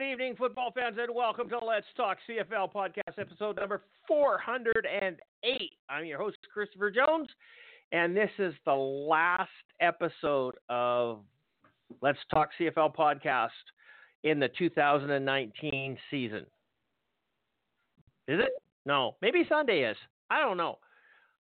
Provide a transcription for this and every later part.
good evening, football fans, and welcome to Let's Talk CFL podcast, episode number 408. I'm your host, Christopher Jones, and this is the last episode of Let's Talk CFL podcast in the 2019 season. Is it? No, maybe Sunday is. I don't know.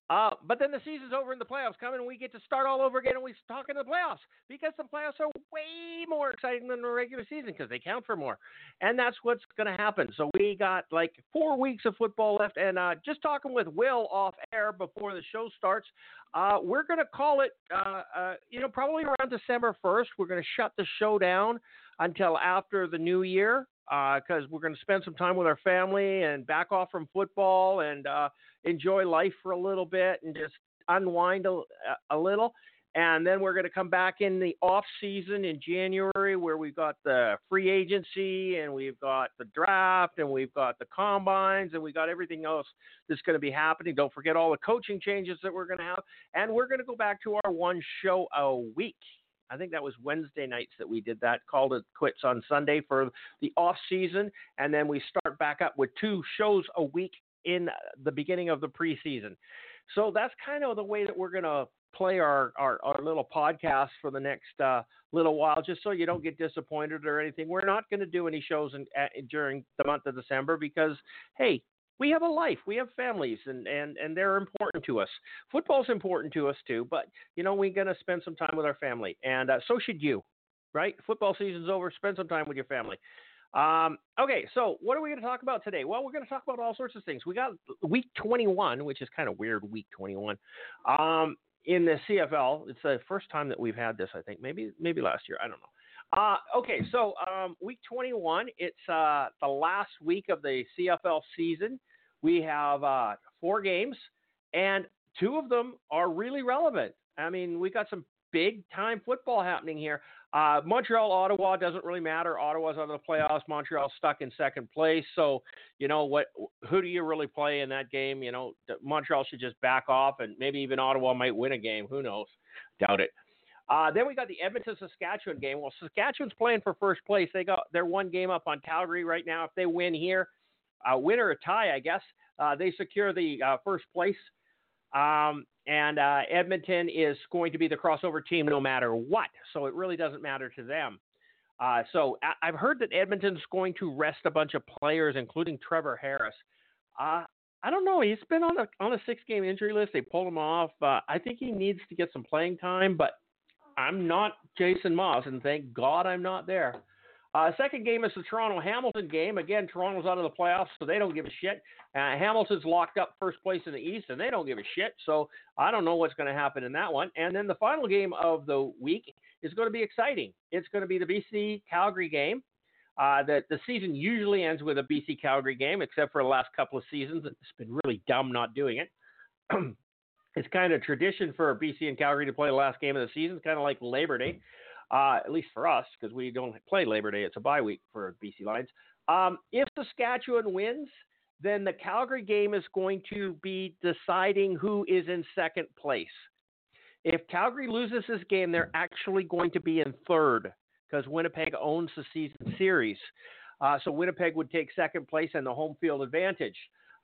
Uh, but then the season's over and the playoffs come and we get to start all over again and we talk in the playoffs because the playoffs are way more exciting than the regular season because they count for more. And that's what's going to happen. So we got like four weeks of football left. And uh, just talking with Will off air before the show starts, uh, we're going to call it, uh, uh, you know, probably around December 1st. We're going to shut the show down until after the new year because we're going to spend some time with our family and back off from football and uh, enjoy life for a little bit and just unwind a, a little. And then we're going to come back in the off season in January where we've got the free agency and we've got the draft and we've got the combines and we got everything else that's going to be happening. Don't forget all the coaching changes that we're going to have. And we're going to go back to our one show a week. I think that was Wednesday nights that we did that. Called it quits on Sunday for the off season, and then we start back up with two shows a week in the beginning of the preseason. So that's kind of the way that we're to play our, our, our, little podcast for the next uh, little while, just so you don't get disappointed or anything. We're not going to do any shows in, uh, during the month of December because, hey, we have a life, we have families, and, and, and they're important to us. Football's important to us too, but you know we're going to spend some time with our family, and uh, so should you, right? Football season's over, spend some time with your family. Um, okay, so what are we going to talk about today? Well, we're going to talk about all sorts of things. We got week 21, which is kind of weird, week 21. Um, in the CFL, it's the first time that we've had this. I think maybe maybe last year. I don't know. Uh, okay, so um, week 21, it's uh, the last week of the CFL season. We have uh, four games, and two of them are really relevant. I mean, we got some big time football happening here. Uh, Montreal, Ottawa doesn't really matter. Ottawa's out of the playoffs. Montreal's stuck in second place. So, you know what? Who do you really play in that game? You know, Montreal should just back off, and maybe even Ottawa might win a game. Who knows? Doubt it. Uh, then we got the Edmonton Saskatchewan game. Well, Saskatchewan's playing for first place. They got their one game up on Calgary right now. If they win here, a win or a tie, I guess, uh, they secure the uh, first place. Um, and uh, Edmonton is going to be the crossover team no matter what. So it really doesn't matter to them. Uh, so I- have heard that Edmonton's going to rest a bunch of players, including Trevor Harris. Uh, I don't know. He's been on a on a six game injury list. They pulled him off. Uh, I think he needs to get some playing time, but I'm not Jason Maas, and thank God I'm not there. Uh, second game is the Toronto Hamilton game. Again, Toronto's out of the playoffs, so they don't give a shit. Uh, Hamilton's locked up first place in the East, and they don't give a shit. So I don't know what's going to happen in that one. And then the final game of the week is going to be exciting. It's going to be the BC Calgary game. Uh, the, the season usually ends with a BC Calgary game, except for the last couple of seasons. It's been really dumb not doing it. it's kind of tradition for BC and Calgary to play the last game of the season, it's kind of like Labor Day uh, at least for us, because we don't play Labor Day. It's a bye week for BC Lions. Um, if Saskatchewan wins, then the Calgary game is going to be deciding who is in second place. If Calgary loses this game, they're actually going to be in third because Winnipeg owns the season series. Uh, so Winnipeg would take second place and the home field advantage.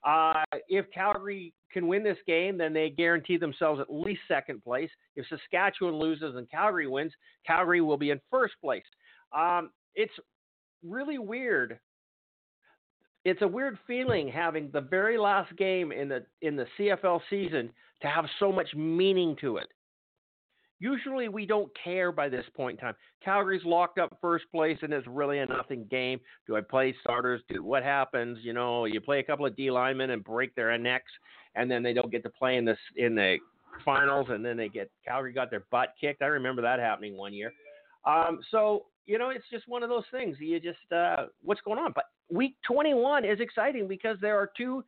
Uh, if Calgary can win this game, then they guarantee themselves at least second place. If Saskatchewan loses and Calgary wins, Calgary will be in first place. Um, it's really weird. It's a weird feeling having the very last game in the in the CFL season to have so much meaning to it. Usually we don't care by this point in time. Calgary's locked up first place and it's really a nothing game. Do I play starters? Do what happens? You know, you play a couple of D linemen and break their necks, and then they don't get to play in this in the finals, and then they get Calgary got their butt kicked. I remember that happening one year. Um, so you know, it's just one of those things. You just uh, what's going on. But week 21 is exciting because there are two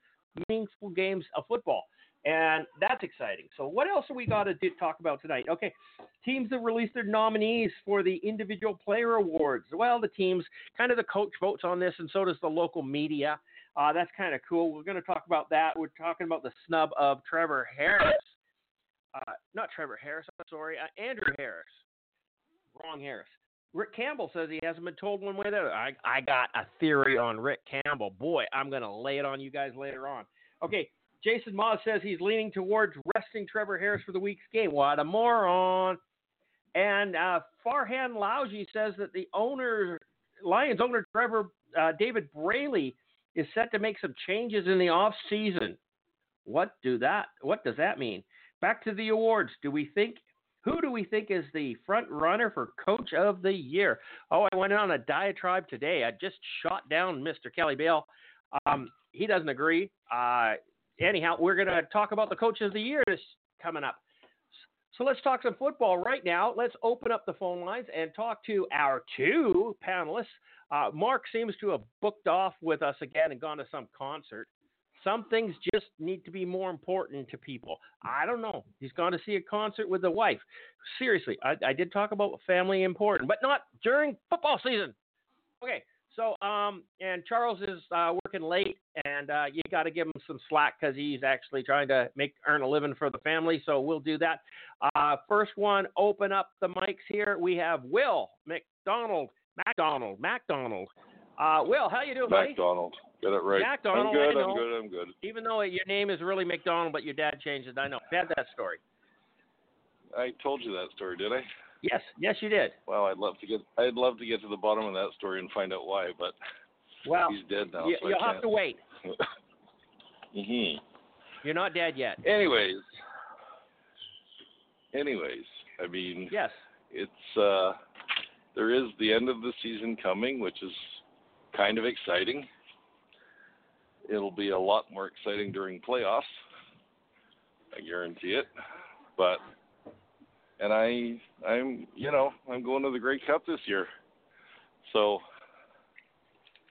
meaningful games of football. And that's exciting. So, what else have we got to do, talk about tonight? Okay, teams that released their nominees for the individual player awards. Well, the teams, kind of the coach votes on this, and so does the local media. Uh, that's kind of cool. We're going to talk about that. We're talking about the snub of Trevor Harris. Uh, not Trevor Harris, I'm sorry, uh, Andrew Harris. Wrong Harris. Rick Campbell says he hasn't been told one way or the other. I, I got a theory on Rick Campbell. Boy, I'm going to lay it on you guys later on. Okay, Jason Maas says he's leaning towards resting Trevor Harris for the week's game. What a moron. And uh, Farhan Lalji says that the owner, Lions owner Trevor uh, David Braley, is set to make some changes in the off season. What do that? What does that mean? Back to the awards. Do we think who do we think is the front runner for Coach of the Year? Oh, I went on a diatribe today. I just shot down Mr. Kelly Bale. Um, he doesn't agree. Uh, anyhow, we're going to talk about the Coach of the Year this coming up. So let's talk some football right now. Let's open up the phone lines and talk to our two panelists. Uh, Mark seems to have booked off with us again and gone to some concert. Some things just need to be more important to people. I don't know. He's gone to see a concert with the wife. Seriously, I, I did talk about family important, but not during football season. Okay, so um, and Charles is uh, working late, and uh, you got to give him some slack because he's actually trying to make earn a living for the family. So we'll do that. Uh, first one, open up the mics here. We have Will McDonald, McDonald, McDonald. Uh, Will, how you doing, buddy? MacDonald. Get it right. MacDonald, I'm good. I'm good. I'm good. Even though your name is really McDonald, but your dad changed it. I know. I've had that story. I told you that story, did I? Yes, yes, you did. Well, I'd love to get. I'd love to get to the bottom of that story and find out why, but Well, he's dead now. you, so you'll have to wait. hmm You're not dead yet. Anyways. Anyways, I mean, Yes. it's uh, there is the end of the season coming, which is kind of exciting. It'll be a lot more exciting during playoffs. I guarantee it. But and I I'm you know, I'm going to the Grey Cup this year. So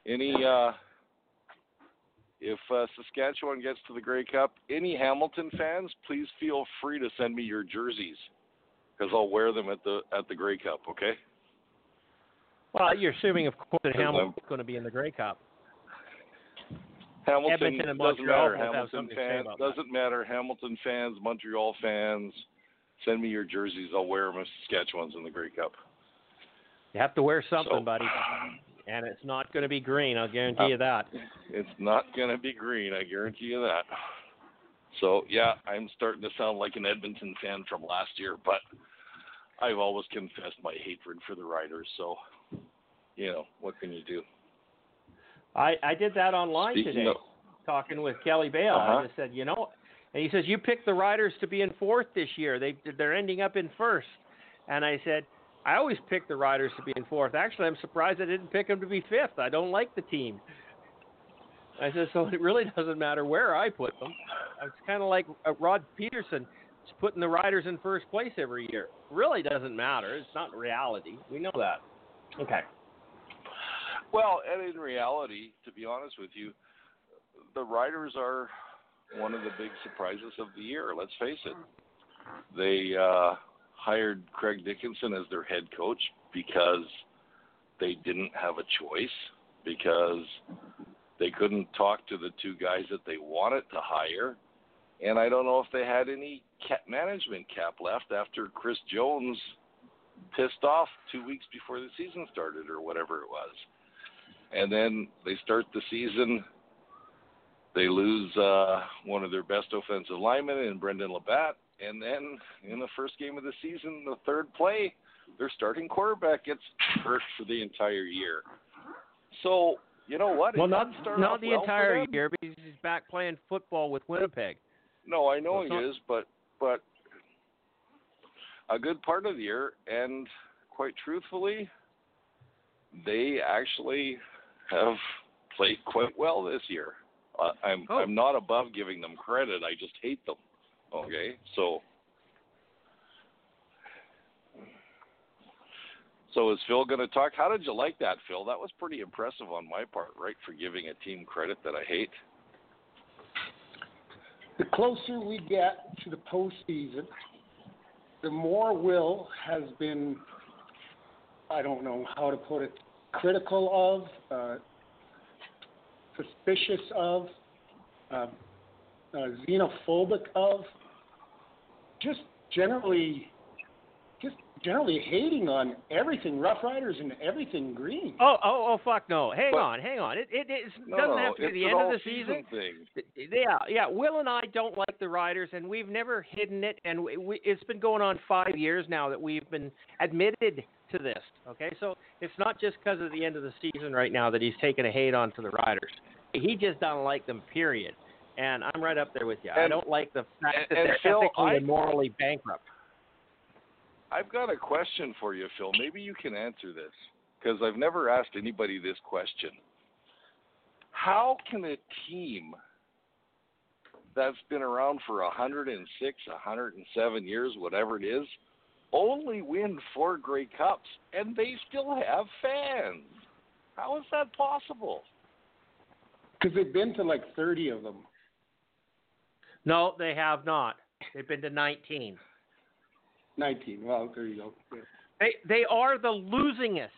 any uh if uh, Saskatchewan gets to the Grey Cup, any Hamilton fans, please feel free to send me your jerseys because I'll wear them at the at the Grey Cup. Okay. Well, you're assuming, of course, that Hamilton's going to be in the Grey Cup. Hamilton and doesn't matter. Hamilton something to say fans doesn't matter. Hamilton fans, Montreal fans, send me your jerseys. I'll wear them if Saskatchewan's in the Grey Cup. You have to wear something, So- buddy. And it's not going to be green. I'll guarantee you that. It's not going to be green. I guarantee you that. So yeah, I'm starting to sound like an Edmonton fan from last year, but I've always confessed my hatred for the Riders. So you know what can you do? I, I did that online Speaking today, of- talking with Kelly Bale. I Uh-huh. just said, you know, and he says you picked the Riders to be in fourth this year. They they're ending up in first, and I said. I always pick the Riders to be in fourth. Actually, I'm surprised I didn't pick them to be fifth. I don't like the team. I said, so it really doesn't matter where I put them. It's kind of like uh, Rod Pedersen is putting the Riders in first place every year. really doesn't matter. It's not reality. We know that. Okay. Well, and in reality, to be honest with you, the Riders are one of the big surprises of the year. Let's face it. They uh, hired Craig Dickenson as their head coach because they didn't have a choice because they couldn't talk to the two guys that they wanted to hire. And I don't know if they had any cap management cap left after Chris Jones pissed off two weeks before the season started or whatever it was and then they start the season. They lose uh, one of their best offensive linemen in Brendon LaBatte, and then in the first game of the season, the third play, their starting quarterback gets hurt for the entire year. So you know what? Well, not not the well entire year because he's back playing football with Winnipeg. No, I know So he not- is, but but a good part of the year, and quite truthfully, they actually have played quite well this year. Uh, I'm Oh. I'm not above giving them credit. I just hate them. Okay, so So is Phil going to talk? How did you like that, Phil? That was pretty impressive on my part, right? For giving a team credit that I hate. The closer we get to the postseason, the more Will has been, I don't know how to put it, critical of, uh, suspicious of, uh, uh, xenophobic of, just generally, just generally hating on everything Rough Riders and everything Green. Oh, oh, oh, fuck no! Hang But- on, hang on. It it, it doesn't no, have to be the end of the all-season season. Yeah, yeah. Will and I don't like the Riders, and we've never hidden it. And we, we, it's been going on five years now that we've been admitted to this. Okay, so it's not just because of the end of the season right now that he's taking a hate on to the Riders. He just don't like them. Period. And I'm right up there with you. I don't like the fact and- that and they're Phil, ethically I- and morally bankrupt. I've got a question for you, Phil. Maybe you can answer this because I've never asked anybody this question. How can a team that's been around for 106, 107 years, whatever it is, only win four Grey Cups and they still have fans? How is that possible? Because they've been to like 30 of them. No, they have not. They've been to 19. 19. Well, there you go. Yeah. They they are the losingest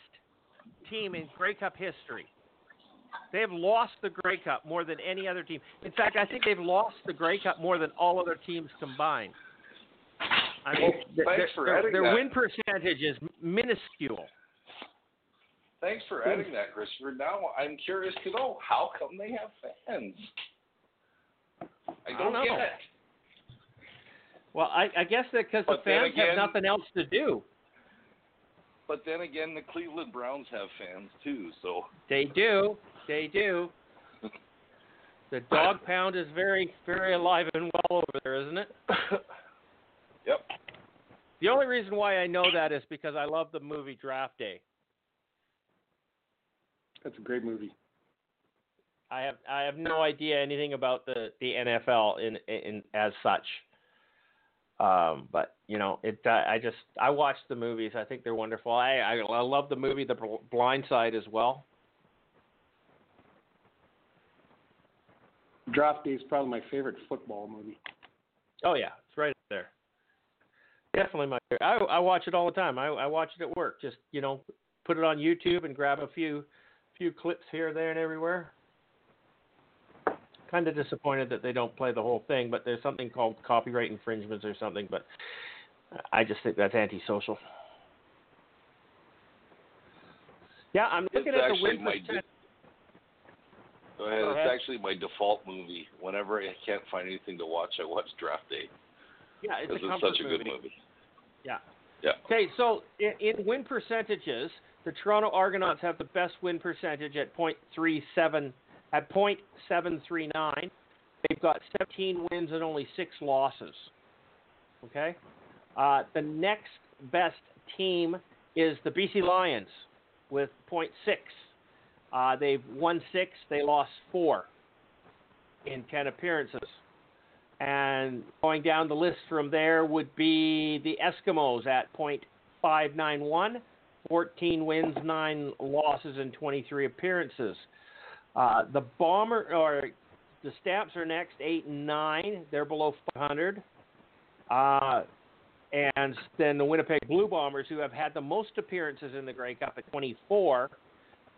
team in Grey Cup history. They have lost the Grey Cup more than any other team. In fact, I think they've lost the Grey Cup more than all other teams combined. I mean, Well, their, their, their win percentage is minuscule. Thanks for hmm. adding that, Christopher. Now I'm curious to know how come they have fans? I don't don't, know. get it. Well, I, I guess that because the fans have nothing else to do. But then again, the Cleveland Browns have fans too, so They do. They do. The dog pound is very, very alive and well over there, isn't it? yep. The only reason why I know that is because I love the movie Draft Day. That's a great movie. I have I have no idea anything about the the NFL in in as such. Um, but you know, it uh, I just I watch the movies. I think they're wonderful. I I, I love the movie The Blind Side as well. Draft Day is probably my favorite football movie. Oh yeah, it's right up there. Definitely my. I I watch it all the time. I I watch it at work. Just you know, put it on YouTube and grab a few few clips here, there, and everywhere. Kind of disappointed that they don't play the whole thing, but there's something called copyright infringements or something. But I just think that's antisocial. Yeah, I'm looking It's at the actually win my percent. Go ahead. Go It's actually my default movie. Whenever I can't find anything to watch, I watch Draft Day Yeah, it's a it's such a movie. good movie. Yeah. Yeah. Okay, so in, in win percentages, the Toronto Argonauts have the best win percentage at .37 at .739. They've got 17 wins and only six losses. Okay, uh, the next best team is the BC Lions with .6. Uh, they've won six, they lost four in 10 appearances. And going down the list from there would be the Eskimos at .591, 14 wins, 9 losses, and 23 appearances. Uh, the Bomber or the Stamps are next, 8 and 9. They're below 500. Uh, and then the Winnipeg Blue Bombers, who have had the most appearances in the Grey Cup at 24,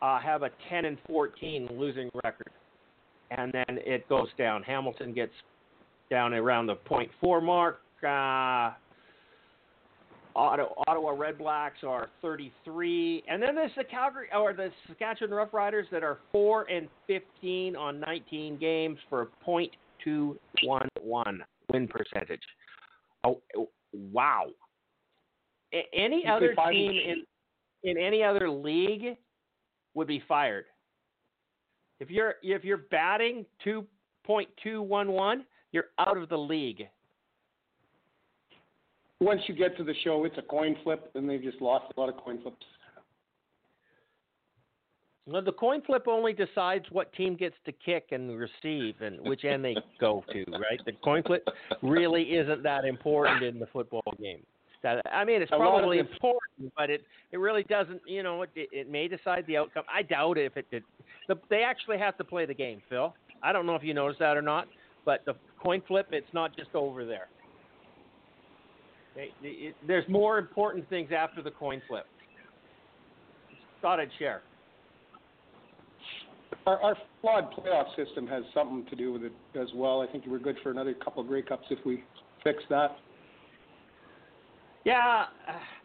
uh, have a 10 and 14 losing record. And then it goes down. Hamilton gets down around the point four mark. Uh, Ottawa, Ottawa Red Blacks are 33, and then there's the Calgary or the Saskatchewan Roughriders that are four and 15 on 19 games for a .211 win percentage. Oh, wow! A- any You other team in in any other league would be fired. If you're if you're batting 2.211, you're out of the league. Once you get to the show, it's a coin flip, and they've just lost a lot of coin flips. Well, the coin flip only decides what team gets to kick and receive and which end they go to, right? The coin flip really isn't that important in the football game. That I mean, it's probably important, but it it really doesn't. You know, it it may decide the outcome. I doubt it if it did. The, they actually have to play the game, Phil. I don't know if you noticed that or not, but the coin flip, it's not just over there. It, it, there's more important things after the coin flip. Thought I'd share. Our, our flawed playoff system has something to do with it as well. I think we're good for another couple of Grey Cups if we fix that. Yeah,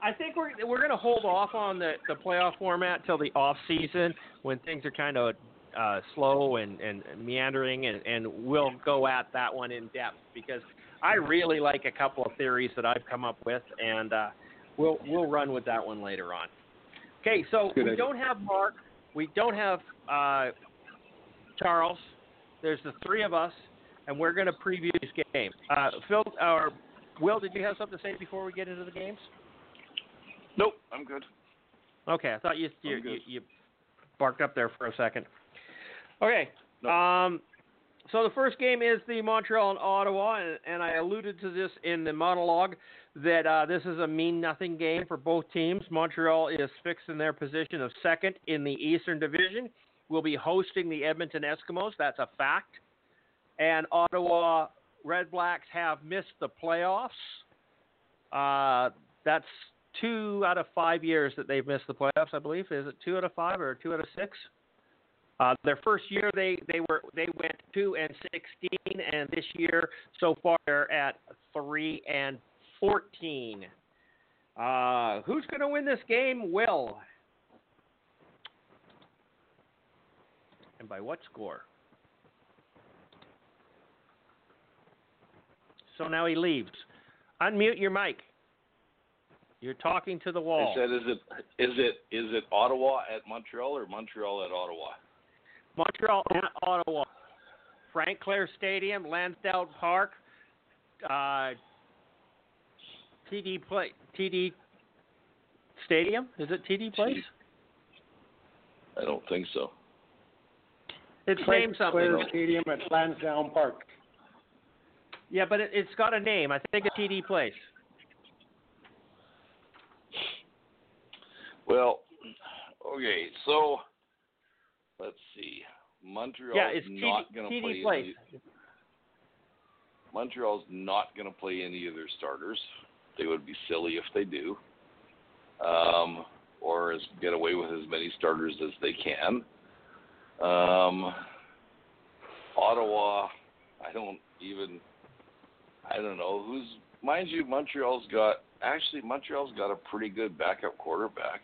I think we're we're going to hold off on the the playoff format till the off season when things are kind of uh, slow and, and meandering, and, and we'll go at that one in depth because I really like a couple of theories that I've come up with, and uh, we'll we'll run with that one later on. Okay, so Good we idea. don't have Mark, we don't have uh, Charles. There's the three of us, and we're going to preview this game. Uh, Phil or Will, did you have something to say before we get into the games? Nope, I'm good. Okay, I thought you you, you, you barked up there for a second. Okay. No. Um, so the first game is the Montreal and Ottawa, and, and I alluded to this in the monologue that uh, this is a mean nothing game for both teams. Montreal is fixed in their position of second in the Eastern Division. Will be hosting the Edmonton Eskimos. That's a fact. And Ottawa Red Blacks have missed the playoffs. Uh, that's two out of five years that they've missed the playoffs. I believe is it two out of five or two out of six? Uh, their first year they they were they went two and sixteen, and this year so far they're at three and fourteen. Uh, who's going to win this game? Will. And by what score? So now he leaves. Unmute your mic. You're talking to the wall. I said, is it is it is it Ottawa at Montreal or Montreal at Ottawa? Montreal at Ottawa. Frank Clair Stadium, Lansdowne Park, uh, TD play TD Stadium. Is it TD Place? I don't think so. It's Frank named something. Clair Stadium at Lansdowne Park. Yeah, but it, it's got a name. I think it's TD Place. Well, okay, so let's see. Montreal yeah, it's not going to play. Place. Any, Montreal's not going to play any of their starters. They would be silly if they do, um, or as get away with as many starters as they can. Um, Ottawa, I don't even. I don't know who's. Mind you, Montreal's got actually Montreal's got a pretty good backup quarterback.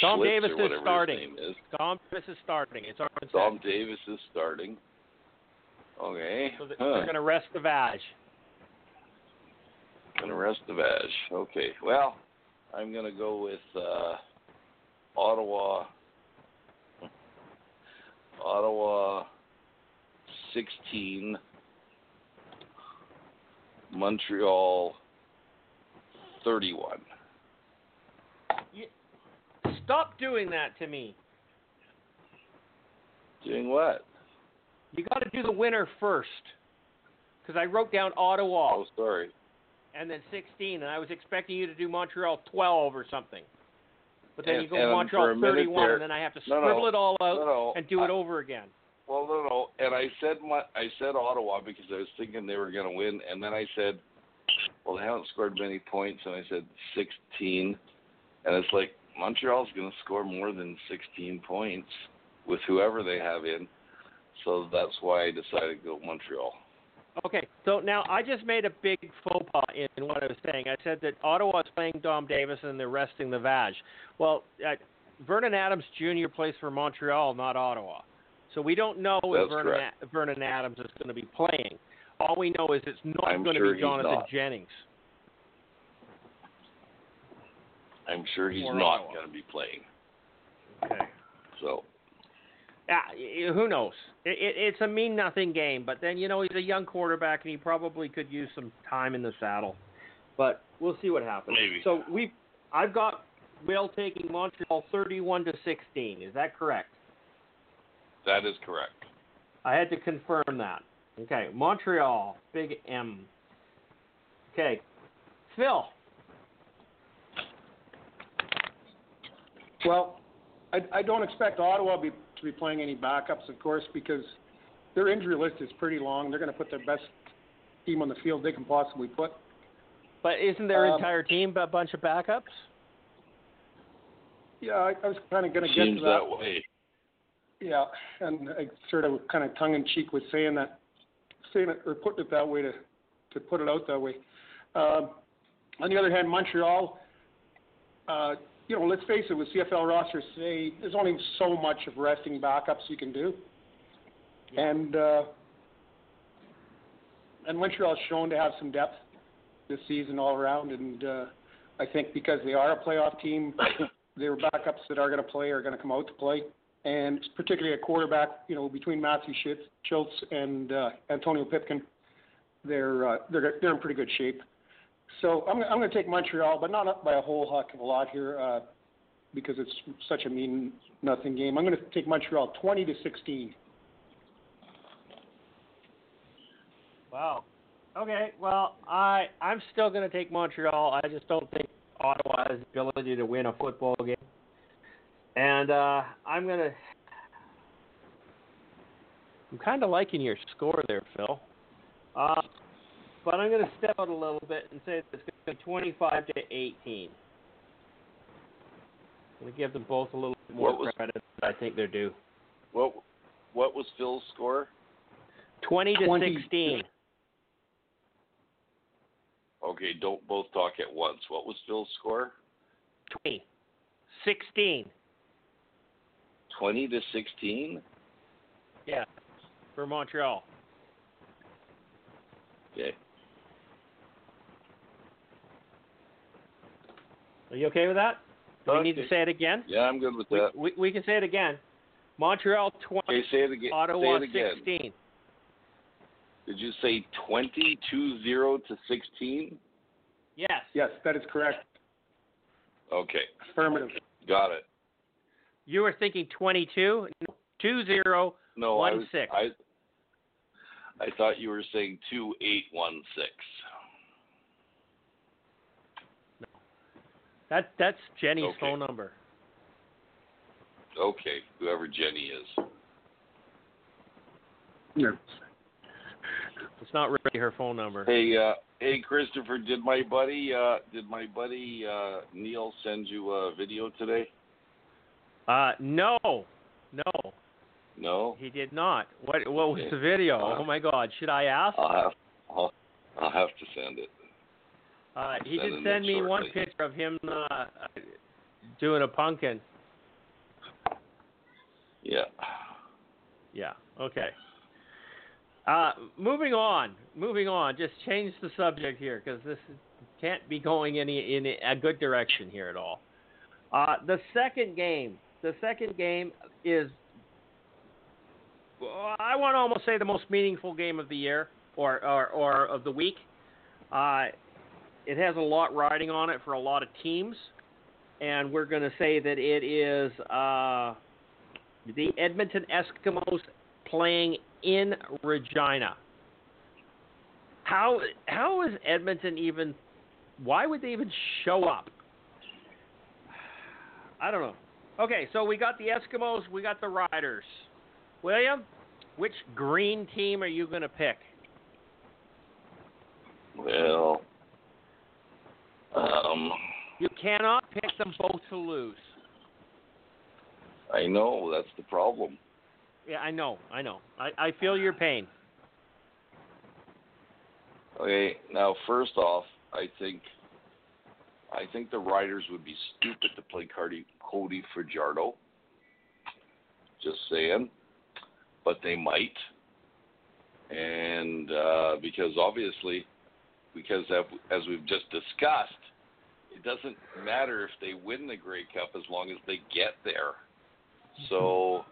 Tom Schlitz Davis is starting. Is. Dom Davis is starting. It's said. Dom Davis is starting. Okay. So Huh. they're going to rest the Vag. Gonna rest the Vag. Okay. Well, I'm gonna go with uh, Ottawa. Ottawa 16. Montreal 31. Stop doing that to me. Doing what? You got to do the winner first. Because I wrote down Ottawa Oh, sorry. and then 16, and I was expecting you to do Montreal 12 or something. But then And- you go for Montreal a 31, there- and then I have to No, no. scribble it all out No, no. and do it over again. Well, no, no. And I said my, I said Ottawa because I was thinking they were going to win, and then I said, well, they haven't scored many points, and I said 16, and it's like Montreal's going to score more than 16 points with whoever they have in, so that's why I decided to go Montreal. Okay, so now I just made a big faux pas in what I was saying. I said that Ottawa is playing Dom Davis and they're resting the Vag. Well, uh, Vernon Adams Jr. plays for Montreal, not Ottawa. So we don't know if Vernon. A- Vernon Adams is going to be playing. All we know is it's not I'm going to sure be Jonathan. Jennings. I'm sure he's not going to be playing. Okay. So Yeah, who knows? It, it, it's a mean nothing game, but then you know he's a young quarterback and he probably could use some time in the saddle. But we'll see what happens. Maybe. So we, I've got Will taking Montreal 31 to 16. Is that correct? that is correct. I had to confirm that. Okay, Montreal, big M. Okay, Phil. Well, I, I don't expect Ottawa be, to be playing any backups, of course, because their injury list is pretty long. They're going to put their best team on the field they can possibly put. But isn't their Um, entire team a bunch of backups? Yeah, I, I was kind of going to get to that. that way. Yeah, and I sort of kind of tongue in cheek was saying that, saying it or putting it that way to to put it out that way. Um, on the other hand, Montreal, uh, you know, let's face it, with CFL rosters today, there's only so much of resting backups you can do, and uh, and Montreal's shown to have some depth this season all around, and uh, I think because they are a playoff team, their backups that are going to play are going to come out to play. And particularly at quarterback, you know, between Matthew Shiltz and uh, Antonio Pipkin, they're uh, they're they're in pretty good shape. So I'm I'm going to take Montreal, but not by a whole heck of a lot here, uh, because it's such a mean nothing game. I'm going to take Montreal 20 to 16. Wow. Okay. Well, I I'm still going to take Montreal. I just don't think Ottawa has the ability to win a football game. And uh, I'm going to. I'm kind of liking your score there, Phil. Uh, but I'm going to step out a little bit and say it's going to be 25 to 18. I'm going to give them both a little bit more was- credit than I think they're due. What what was Phil's score? 20 to 20. 16. Okay, don't both talk at once. What was Phil's score? 20. 16. Twenty to sixteen. Yeah. For Montreal. Okay. Are you okay with that? Do we need to say it again? Yeah, I'm good with We, that. we, we can say it again. Montreal 20, Okay, say it again. Ottawa say it again. 16. Did you say twenty two zero to sixteen? Yes. Yes, that is correct. Okay, Affirmative. got it. You were thinking 22? No, 2 0. No, One I was, six. I I thought you were saying two eight one six. That, that's Jenny's Okay. phone number. Okay, whoever Jenny is. Yeah. It's not really her phone number. Hey, uh, hey, Christopher, did my buddy, uh, did my buddy uh, Neil send you a video today? Uh, no. No, No. he did not. What What was Okay. the video? Uh, Oh my God! Should I ask? I'll have, I'll, I'll have to send it. Uh, he did send me one picture of him uh, doing a pumpkin. Yeah. Yeah. Okay. Uh, moving on. Moving on. Just change the subject here because this can't be going any in a good direction here at all. Uh, the second game. The second game is. I want to almost say the most meaningful game of the year or or, or of the week. Uh, it has a lot riding on it for a lot of teams, and we're going to say that it is. Uh, the Edmonton Eskimos playing in Regina. How how is Edmonton even? Why would they even show up? I don't know. Okay, so we got the Eskimos, we got the Riders. William, which green team are you going to pick? Well, um, You cannot pick them both to lose. I know that's the problem. Yeah, I know, I know. I, I feel your pain. Okay, now first off, I think I think the Riders would be stupid to play Cardi, Cody Fajardo. Just saying, but they might, and uh, because obviously, because as- we've just discussed, it doesn't matter if they win the Grey Cup as long as they get there. So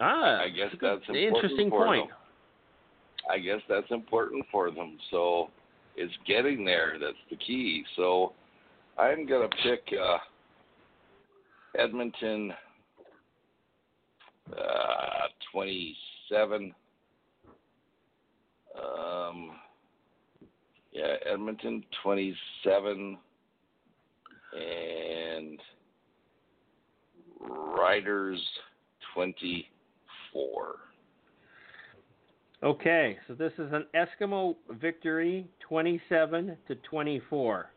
Ah, I guess that's a that's good- important interesting for point. them. I guess that's important for them. So it's getting there that's the key. So I'm gonna pick uh, Edmonton uh, 27. Um, yeah, Edmonton 27 and Riders 24. Okay, so this is an Eskimo victory, 27 to 24.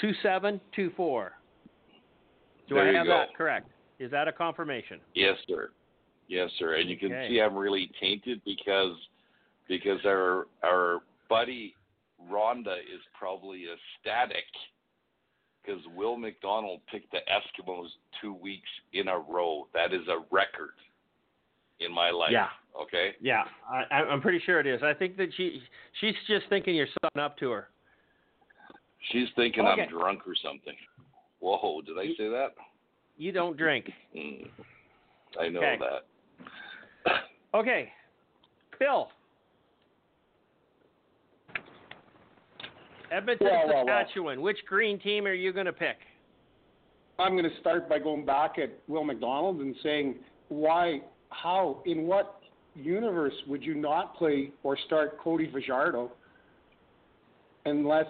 2724. Do There I have that correct? Is that a confirmation? Yes, sir. Yes, sir. And you can Okay. see I'm really tainted because because our our buddy Rhonda is probably ecstatic because Will McDonald picked the Eskimos two weeks in a row. That is a record in my life. Yeah. Okay. Yeah, I, I- I'm pretty sure it is. I think that she she's just thinking you're sucking up to her. She's thinking Okay. I'm drunk or something. Whoa, did I say that? You don't drink. Hmm. I know Okay. that. Okay, Bill. Edmonton, Well, well, well. Saskatchewan. Which green team are you going to pick? I'm going to start by going back at Will McDonald and saying, why, how, in what universe would you not play or start Cody Fajardo unless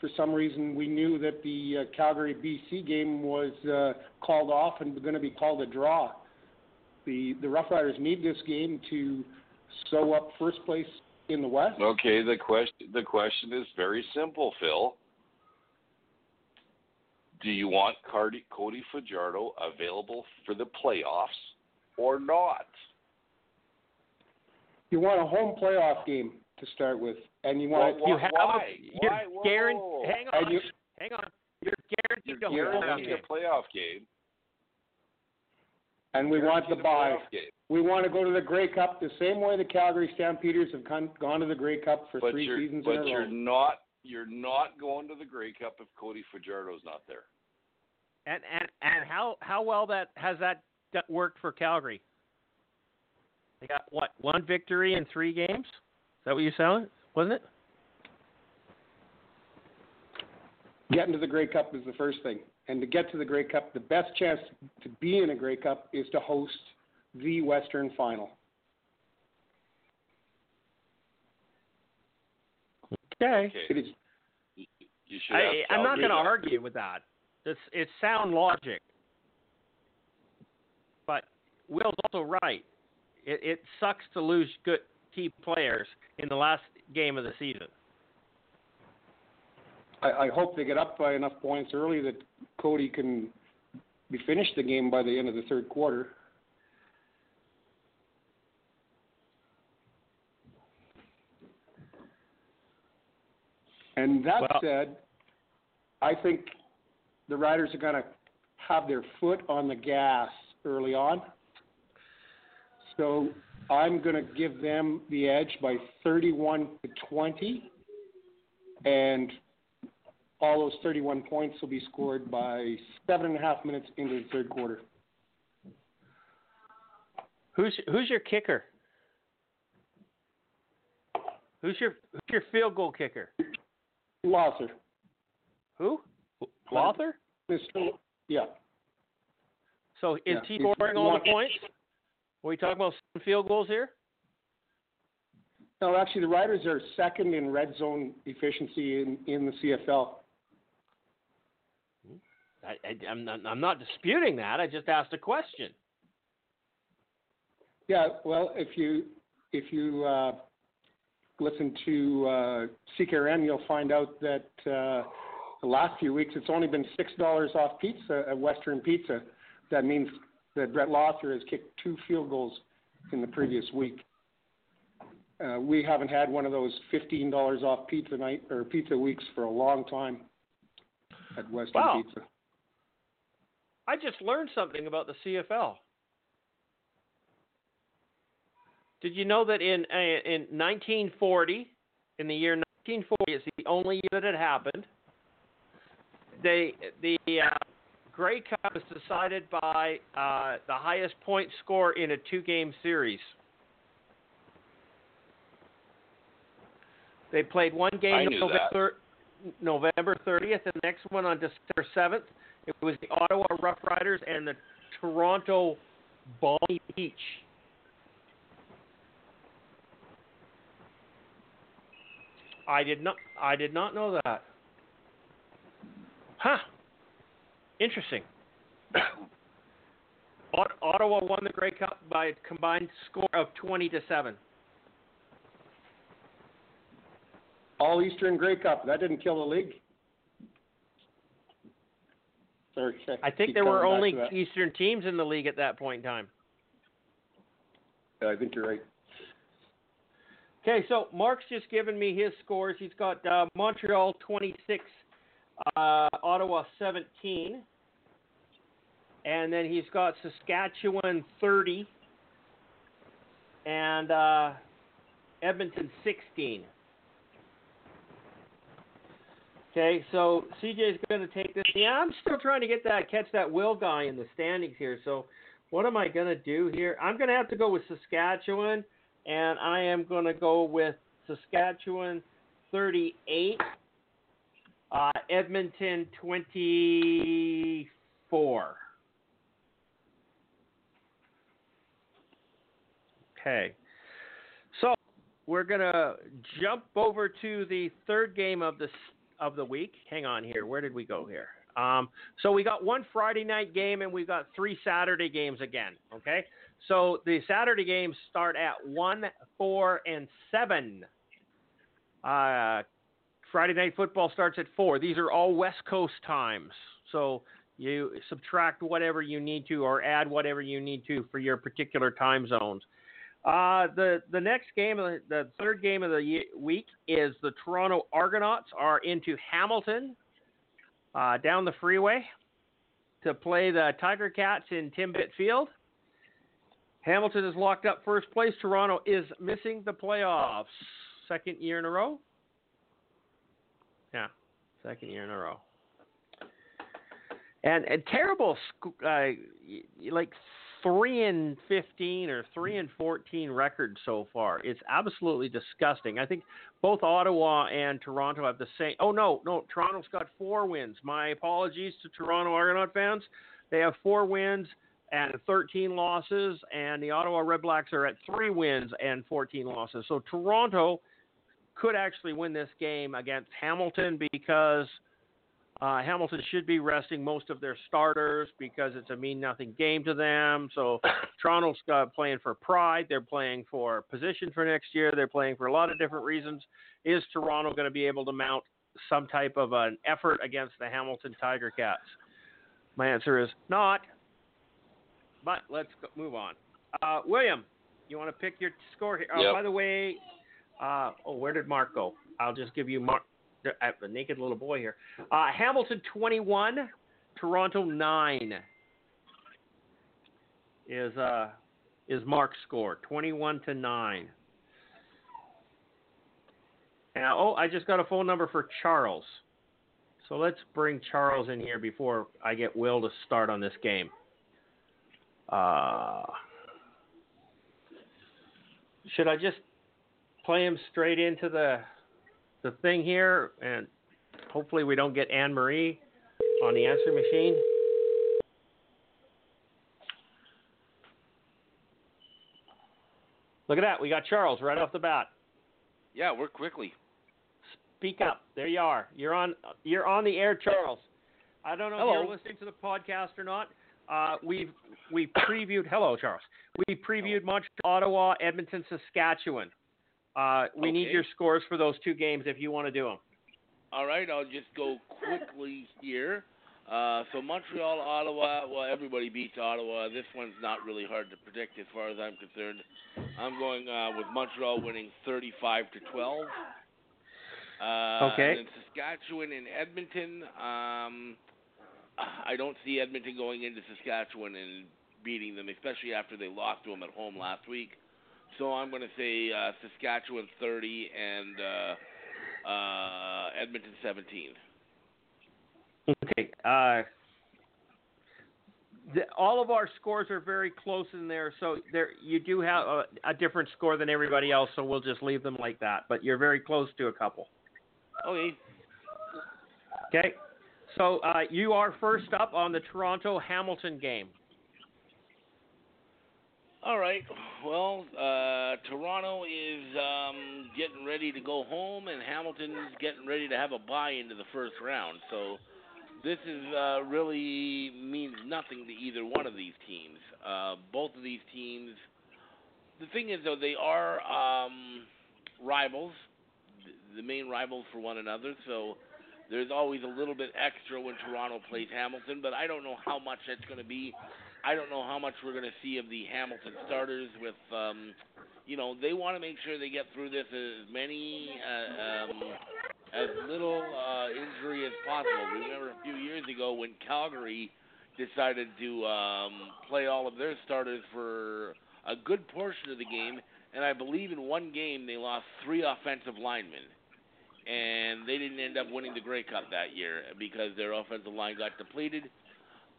for some reason we knew that the uh, Calgary BC game was uh, called off and going to be called a draw? The the Rough Riders need this game to sew up first place in the West. Okay, the question the question is very simple, Phil. Do you want Cardi, Cody Fajardo available for the playoffs or not? You want a home playoff game to start with, and you want Well, you why- have why? a, you're Why? Guaran- Hang on, you- hang on. You're guaranteed You're to win a playoff guaranteed game. a playoff game. And we want the Guaranteed a bye. playoff game. We want to go to the Grey Cup the same way the Calgary Stampeders have con- gone to the Grey Cup for But three you're seasons but in a row. But you're not you're not going to the Grey Cup if Cody Fajardo's not there. And and and how how well that has that worked for Calgary? They got what one victory in three games? Is that what you're said? Wasn't it? Getting to the Grey Cup is the first thing. And to get to the Grey Cup, the best chance to be in a Grey Cup is to host the Western Final. Okay. Okay. It is You, you should I, I'm not going to argue with that. It's it's sound logic. But Will's also right. It, it sucks to lose good key players in the last game of the season. I, I hope they get up by enough points early that Cody can be finished the game by the end of the third quarter. And that Well- said, I think the Riders are going to have their foot on the gas early on. So I'm going to give them the edge by 31 to 20. And all those 31 points will be scored by seven and a half minutes into the third quarter. Who's who's your kicker? Who's your who's your field goal kicker? Losser. Who? Lauther? Mr. Yeah. So is Yeah, he scoring all the points? Are we talking about field goals here? No, actually, the Riders are second in red zone efficiency in, in the CFL. I, I, I'm not I'm not disputing that. I just asked a question. Yeah, well, if you if you uh, listen to uh, CKRM, you'll find out that uh, the last few weeks it's only been six dollars off pizza at Western Pizza. That means that Brett Lauther has kicked two field goals in the previous week. Uh, we haven't had one of those fifteen dollars off pizza night or pizza weeks for a long time at Western Wow. Pizza. I just learned something about the CFL. Did you know that in uh, in 1940, in the year 1940, it's the only year that it happened. They the uh, Grey Cup was decided by uh, the highest point score in a two-game series. They played one game November November 30th, and the next one on December 7th. It was the Ottawa Rough Riders and the Toronto Balmy Beach. I did not. I did not know that. Huh. Interesting. Ottawa won the Grey Cup by a combined score of 20 to 7. All Eastern Grey Cup. That didn't kill the league. Sorry, I think there were only. Eastern teams in the league at that point in time. Yeah, I think you're right. Okay, so Mark's just given me his scores. He's got uh, Montreal 26, uh, Ottawa 17, and then he's got Saskatchewan 30, and uh, Edmonton 16. Okay, so CJ's going to take this. Yeah, I'm still trying to get that catch that Will guy in the standings here. So, what am I going to do here? I'm going to have to go with Saskatchewan, and I am going to go with Saskatchewan 38, uh, Edmonton 24. Okay. So we're gonna jump over to the third game of the of the week. Hang on here. Where did we go here? Um, so we got one Friday night game and we've got three Saturday games again. Okay. So the Saturday games start at one, four, and seven. Uh, Friday night football starts at four. These are all West Coast times. So you subtract whatever you need to or add whatever you need to for your particular time zones. Uh, the the next game, the, the third game of the week, is the Toronto Argonauts are into Hamilton, uh, down the freeway, to play the Tiger Cats in Timbit Field. Hamilton is locked up first place. Toronto is missing the playoffs, second year in a row. Yeah, second year in a row. And, and terrible, uh, like three and fifteen or three and fourteen record so far. It's absolutely disgusting. I think both Ottawa and Toronto have the same. Oh no, no, Toronto's got four wins. My apologies to Toronto Argonaut fans. They have four wins and 13 losses, and the Ottawa Redblacks are at three wins and 14 losses. So Toronto could actually win this game against Hamilton because uh, Hamilton should be resting most of their starters because it's a mean nothing game to them. So Toronto's got playing for pride. They're playing for position for next year. They're playing for a lot of different reasons. Is Toronto going to be able to mount some type of an effort against the Hamilton Tiger Cats? My answer is not. But let's go, move on. Uh, William, you want to pick your score here? Oh, Yep. by the way, uh, oh, where did Mark go? I'll just give you Mark. A naked little boy here. Uh, Hamilton 21, Toronto 9 is uh is Mark's score 21 to 9. Now, oh, I just got a phone number for Charles. So let's bring Charles in here before I get Will to start on this game. Uh, should I just play him straight into the the thing here and hopefully we don't get Anne Marie on the answer machine? Look at that. We got Charles right off the bat. Yeah, work quickly. Speak up. There you are. You're on. You're on the air, Charles. I don't know if you're listening to the podcast or not. Uh, we've we previewed. Hello, Charles. We previewed Montreal, Ottawa, Edmonton, Saskatchewan. Uh, we need your scores for those two games if you want to do them. All right, I'll just go quickly here. Uh, so Montreal, Ottawa. Well, everybody beats Ottawa. This one's not really hard to predict as far as I'm concerned. I'm going uh, with Montreal winning 35 to 12. Uh, Okay. And then Saskatchewan and Edmonton. Um, I don't see Edmonton going into Saskatchewan and beating them, especially after they lost to them at home last week. So I'm going to say uh, Saskatchewan 30 and uh, uh, Edmonton 17. Okay. Uh, the, all of our scores are very close in there, so there you do have a, a different score than everybody else. So we'll just leave them like that. But you're very close to a couple. Okay. Okay. So uh, you are first up on the Toronto Hamilton game. All right. Well, uh, Toronto is um, getting ready to go home, and Hamilton's getting ready to have a bye into the first round. So this is uh, really means nothing to either one of these teams. Uh, both of these teams. The thing is, though, they are um, rivals, the main rivals for one another. So there's always a little bit extra when Toronto plays Hamilton, but I don't know how much that's going to be. I don't know how much we're going to see of the Hamilton starters with. Um, you know, they want to make sure they get through this as many uh, um, as little uh, injury as possible. Remember a few years ago when Calgary decided to um, play all of their starters for a good portion of the game, and I believe in one game they lost three offensive linemen, and they didn't end up winning the Grey Cup that year because their offensive line got depleted.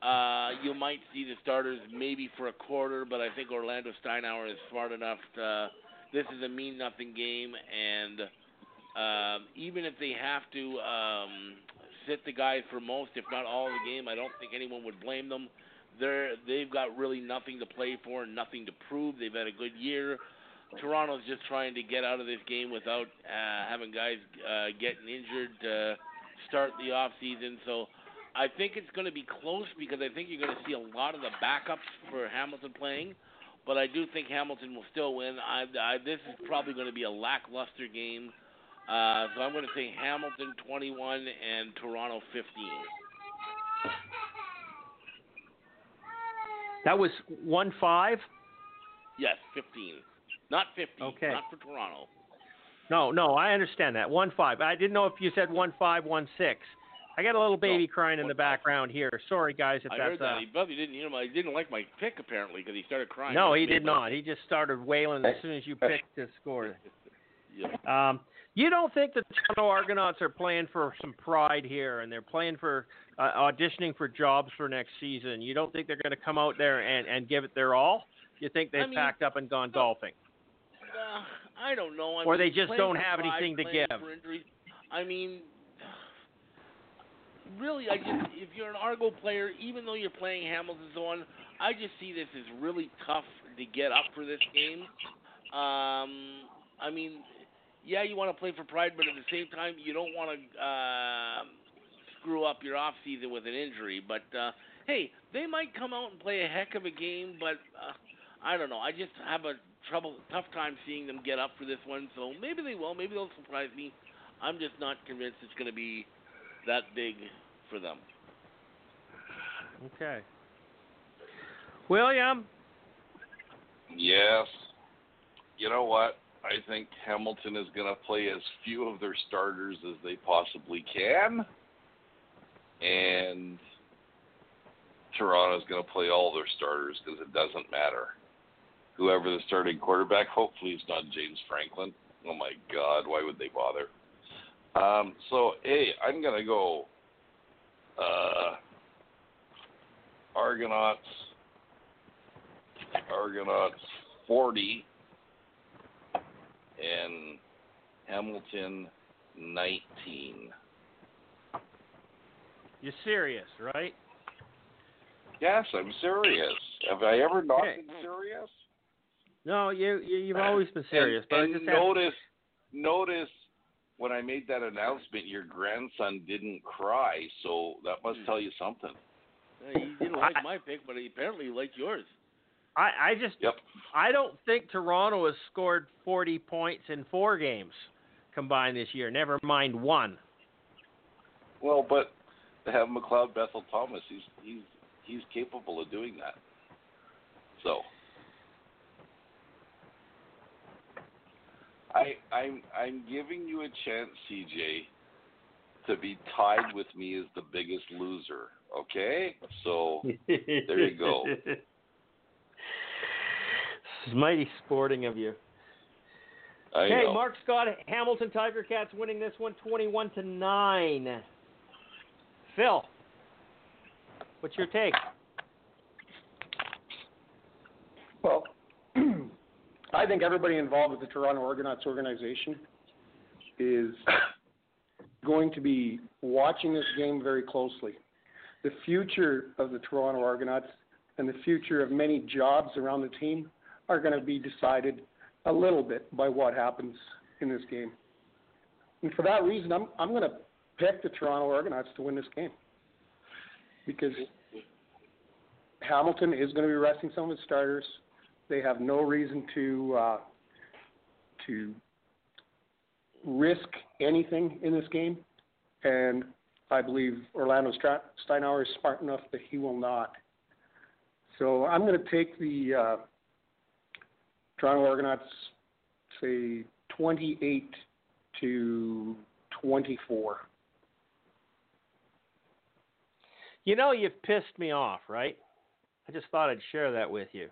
Uh, you might see the starters maybe for a quarter, but I think Orlando Steinauer is smart enough to. This is a mean nothing game, and um, even if they have to um, sit the guys for most, if not all of the game, I don't think anyone would blame them. They're they've got really nothing to play for and nothing to prove. They've had a good year. Toronto's just trying to get out of this game without uh, having guys uh, getting injured to start the off season. So I think it's going to be close because I think you're going to see a lot of the backups for Hamilton playing. But I do think Hamilton will still win. I, I, this is probably going to be a lackluster game. Uh, so I'm going to say Hamilton 21 and Toronto 15. That was one five. Yes, 15. Not 50. Okay. Not for Toronto. No, no, I understand that one five. I didn't know if you said one five one six. I got a little baby No, crying in the background here. Sorry, guys, if I that's heard that. uh, He didn't hear my. He didn't like my pick apparently because he started crying. no, he did not. He just started wailing as soon as you picked the score. Yeah. Um, you don't think the Toronto Argonauts are playing for some pride here, and they're playing for uh, auditioning for jobs for next season? You don't think they're going to come out there and, and give it their all? You think they've I mean, packed up and gone golfing? Uh, I don't know. I Or mean, they just don't have anything to give. I mean, really, I just if you're an Argo player, even though you're playing Hamilton so on, I just see this as really tough to get up for this game. Um, I mean, yeah, you want to play for pride, but at the same time, you don't want to uh, screw up your off season with an injury. But uh, hey, they might come out and play a heck of a game, but uh, I don't know. I just have a trouble, tough time seeing them get up for this one. So maybe they will. Maybe they'll surprise me. I'm just not convinced it's going to be that big for them. Okay. William, Yes. You know what? I think Hamilton is going to play as few of their starters as they possibly can. And Toronto's going to play all their starters because it doesn't matter. Whoever the starting quarterback, hopefully it's not James Franklin. Oh my God, why would they bother? Um, so, hey, I'm going to go uh, Argonauts. Argonauts 40 and Hamilton 19. you're serious, right? Yes, I'm serious. Have I ever not Okay. been serious? No, you, you you've always been serious, and, but I and notice, notice when I made that announcement, your grandson didn't cry, so that must Hmm. tell you something. He didn't like my pick, but he apparently liked yours. I, I just Yep. I don't think Toronto has scored 40 points in four games combined this year. Never mind one. Well, but they have McLeod Bethel-Thompson, he's he's he's capable of doing that. So I I'm I'm giving you a chance, CJ, to be tied with me as the biggest loser. Okay? So There you go. This is mighty sporting of you. I hey, know. Mark Scott, Hamilton Tiger Cats winning this one 21 to 9. Phil, what's your take? Well, I think everybody involved with the Toronto Argonauts organization is going to be watching this game very closely. The future of the Toronto Argonauts and the future of many jobs around the team are going to be decided a little bit by what happens in this game. And for that reason, I'm I'm going to pick the Toronto Argonauts to win this game. because Hamilton is going to be resting some of his starters. They have no reason to uh, to risk anything in this game, and I believe Orlando Steinauer is smart enough that he will not. So I'm going to take the uh, Toronto Argonauts, say 28 to 24. You know, you've pissed me off, right? I just thought I'd share that with you.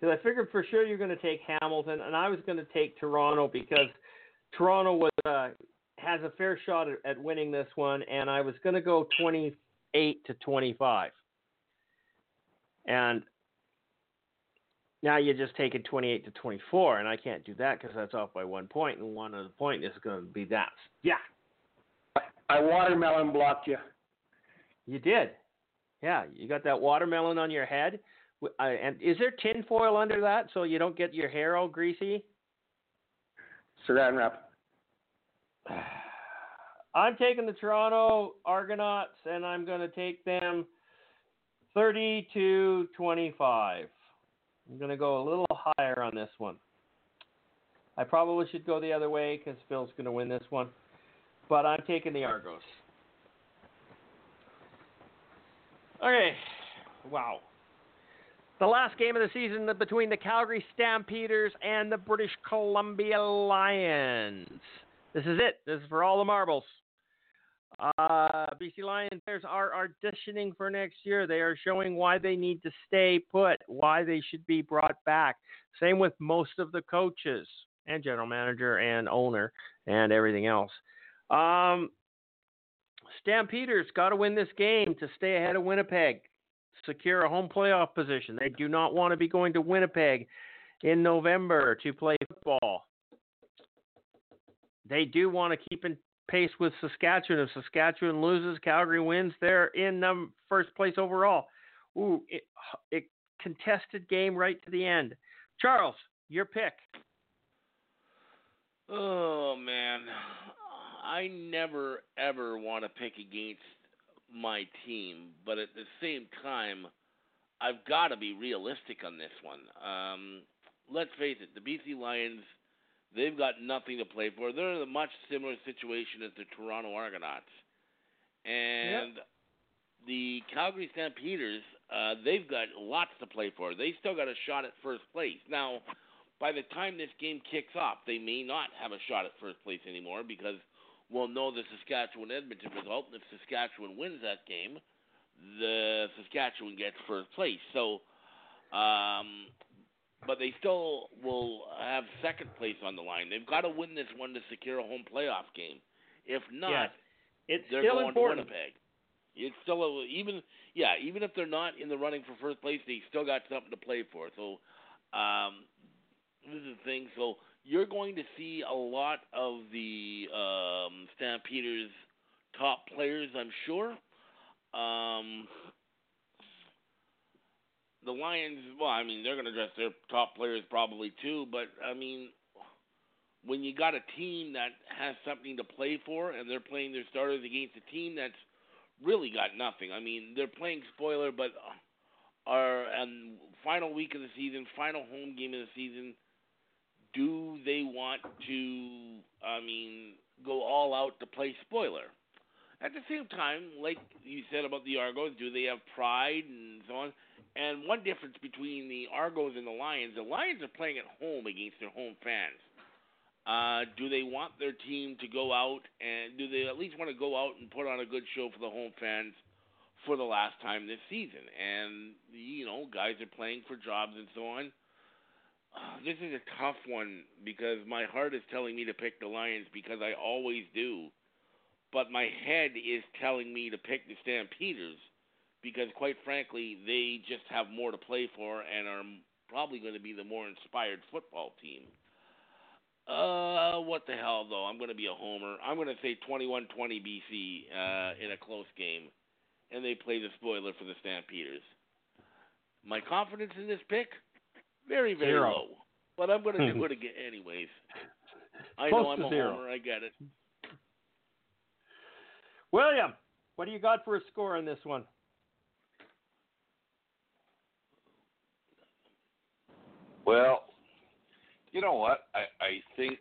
Because I figured for sure you're going to take Hamilton, and I was going to take Toronto because Toronto was uh, has a fair shot at, at winning this one, and I was going to go 28 to 25. And now you're just taking 28 to 24, and I can't do that because that's off by one point, and one of the point is going to be that. Yeah, I watermelon blocked you. you did. Yeah, you got that watermelon on your head. Uh, and is there tin foil under that so you don't get your hair all greasy? Saran wrap. I'm taking the Toronto Argonauts, and I'm going to take them 30 to 25. I'm going to go a little higher on this one. I probably should go the other way because Phil's going to win this one, but I'm taking the Argos. Okay, wow. The last game of the season between the Calgary Stampeders and the British Columbia Lions. This is it. This is for all the marbles. Uh, BC Lions players are auditioning for next year. They are showing why they need to stay put, why they should be brought back. Same with most of the coaches and general manager and owner and everything else. Um, Stampeders got to win this game to stay ahead of Winnipeg, secure a home playoff position. They do not want to be going to Winnipeg in November to play football. They do want to keep in pace with Saskatchewan. If Saskatchewan loses, Calgary wins. They're in um, first place overall. Ooh, it, it contested game right to the end. Charles, your pick. Oh man, I never ever want to pick against my team, but at the same time, I've got to be realistic on this one. Um, let's face it, the BC Lions, they've got nothing to play for. They're in a much similar situation as the Toronto Argonauts, and the Calgary Stampeders, uh, they've got lots to play for. They still got a shot at first place now by the time this game kicks off, they may not have a shot at first place anymore because we'll know the Saskatchewan Edmonton result. And if Saskatchewan wins that game, the Saskatchewan gets first place. So, um, but they still will have second place on the line. They've got to win this one to secure a home playoff game. If not, Yes. It's they're still going important. to Winnipeg. It's still a, even yeah, even if they're not in the running for first place, they still got something to play for. So um, this is the thing. So you're going to see a lot of the um, Stampeders' top players, I'm sure. Um, the Lions, well, I mean, they're going to dress their top players probably too, but I mean, when you got a team that has something to play for and they're playing their starters against a team that's really got nothing. I mean, they're playing spoiler, but are and final week of the season, final home game of the season. Do they want to? I mean, go all out to play spoiler? At the same time, like you said about the Argos, do they have pride and so on? And one difference between the Argos and the Lions, the Lions are playing at home against their home fans. Uh, do they want their team to go out and do they at least want to go out and put on a good show for the home fans for the last time this season? And you know, guys are playing for jobs and so on. This is a tough one because my heart is telling me to pick the Lions because I always do, but my head is telling me to pick the Stampeders because, quite frankly, they just have more to play for and are probably going to be the more inspired football team. Uh, what the hell though? I'm going to be a homer. I'm going to say 21-20 BC uh, in a close game, and they play the spoiler for the Stampeders. My confidence in this pick, very, very zero. low. But I'm going to do hmm. it again, anyways. I Close know I'm a zero. homer. I get it. William, what do you got for a score on this one? Well, you know what? I, I think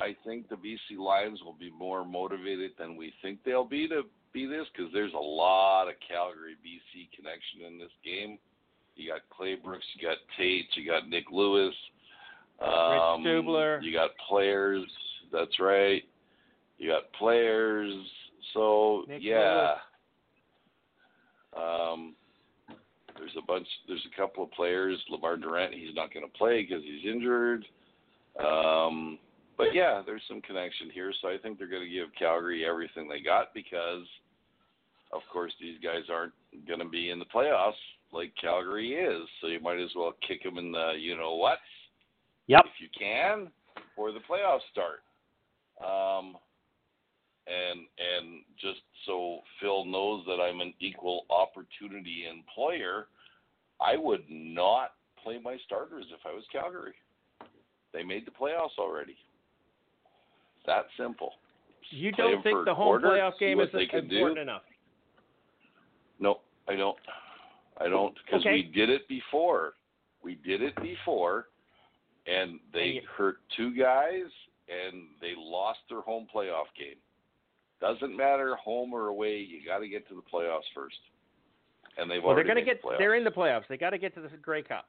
I think the BC Lions will be more motivated than we think they'll be to be this because there's a lot of Calgary BC connection in this game. You got Clay Brooks, you got Tate, you got Nick Lewis, um, Rich Stubler. You got players. That's right. You got players. So Nick yeah. Um, there's a bunch. There's a couple of players. Lemar Durant. He's not going to play because he's injured. Um, but yeah, there's some connection here. So I think they're going to give Calgary everything they got because, of course, these guys aren't going to be in the playoffs like Calgary is. So you might as well kick them in the you know what Yep. if you can before the playoffs start. Um, and and just so Phil knows that I'm an equal opportunity employer, I would not play my starters if I was Calgary. They made the playoffs already. That simple. You Play don't think the home quarter, playoff game is they can do. important enough? No, I don't. I don't because Okay. we did it before. We did it before, and they hurt two guys, and they lost their home playoff game. Doesn't matter home or away. You got to get to the playoffs first, and they've Well, they're going to get. the. They're in the playoffs. They got to get to the Grey Cup.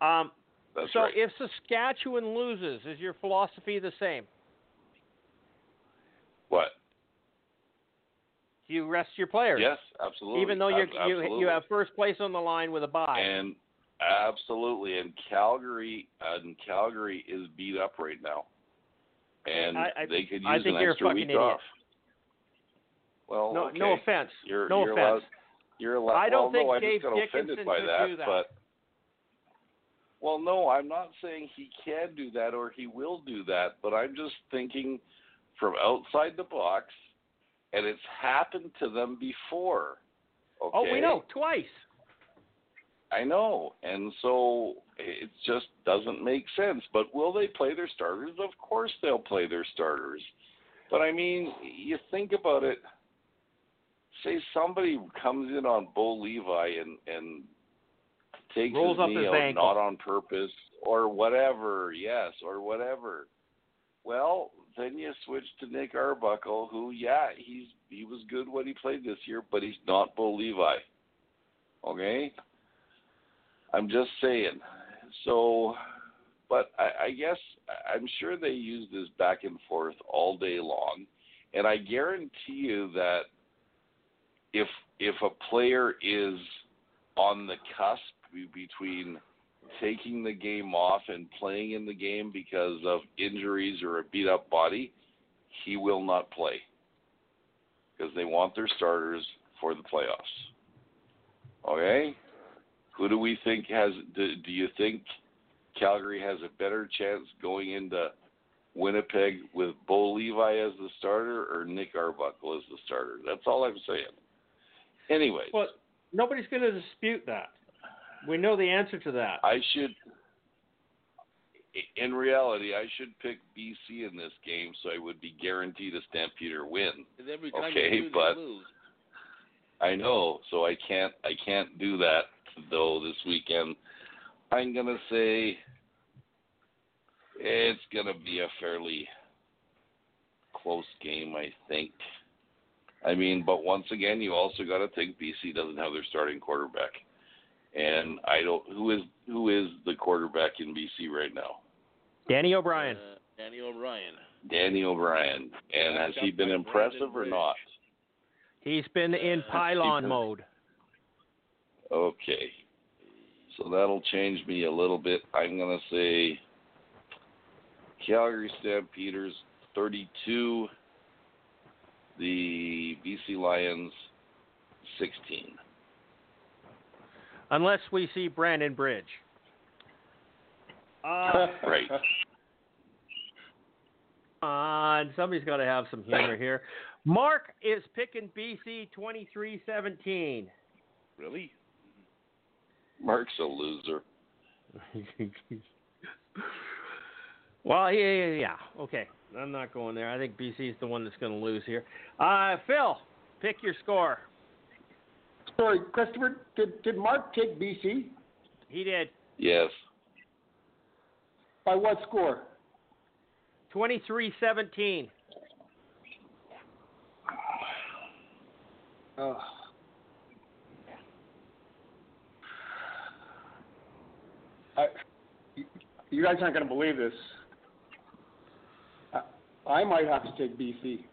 Um, so right. if Saskatchewan loses, is your philosophy the same? what? You rest your players? Yes, absolutely. Even though you you have first place on the line with a bye. and absolutely, and Calgary uh, and Calgary is beat up right now, and I- I- they could use I think an extra week idiot. off. Well, no, okay. no offense. You're, no you're offense. allowed. You're allowed. I don't well, think no, I Dave Dickenson by that, do that. but well, no, I'm not saying he can do that or he will do that, but I'm just thinking from outside the box, and it's happened to them before. Okay? Oh, we know twice. I know, and so it just doesn't make sense. But will they play their starters? Of course they'll play their starters. But I mean, you think about it. Say somebody comes in on Bo Levi and and takes Rolls his up knee his out, ankle. not on purpose or whatever. Yes, or whatever. Well, then you switch to Nick Arbuckle, who, yeah, he's he was good when he played this year, but he's not Bo Levi. Okay, I'm just saying. So, but I, I guess I'm sure they use this back and forth all day long, and I guarantee you that if if a player is on the cusp between taking the game off and playing in the game because of injuries or a beat up body, he will not play because they want their starters for the playoffs. Okay? Who do we think has do, do you think Calgary has a better chance going into Winnipeg with Bo Levi as the starter or Nick Arbuckle as the starter? That's all I'm saying. Anyway, Well, nobody's going to dispute that. We know the answer to that. I should in reality, I should pick BC in this game, so I would be guaranteed a Stampeder win. Every time Okay, you do, but- lose. I know, so I can't I can't do that though this weekend. I'm gonna say it's gonna be a fairly close game, I think. I mean, but once again, you also got to think BC doesn't have their starting quarterback, and I don't. Who is who is the quarterback in BC right now? Danny O'Brien. Uh, Danny O'Brien. Danny O'Brien, and has he been Backed up by impressive Brandon or Bridge. not? He's been in pylon because- mode. Okay. So that'll change me a little bit. I'm going to say Calgary Stampeders 32, the BC Lions 16. Unless we see Brandon Bridge. Uh, Right. on, somebody's got to have some humor here. Mark is picking BC 23-17. Really? Mark's a loser. well, yeah, yeah, yeah. Okay, I'm not going there. I think BC is the one that's going to lose here. Uh, Phil, pick your score. Sorry, Christopher, did, did Mark take BC? He did. Yes. by what score? 23-17. Oh. I, you- you guys aren't going to believe this. I, I might have to take BC.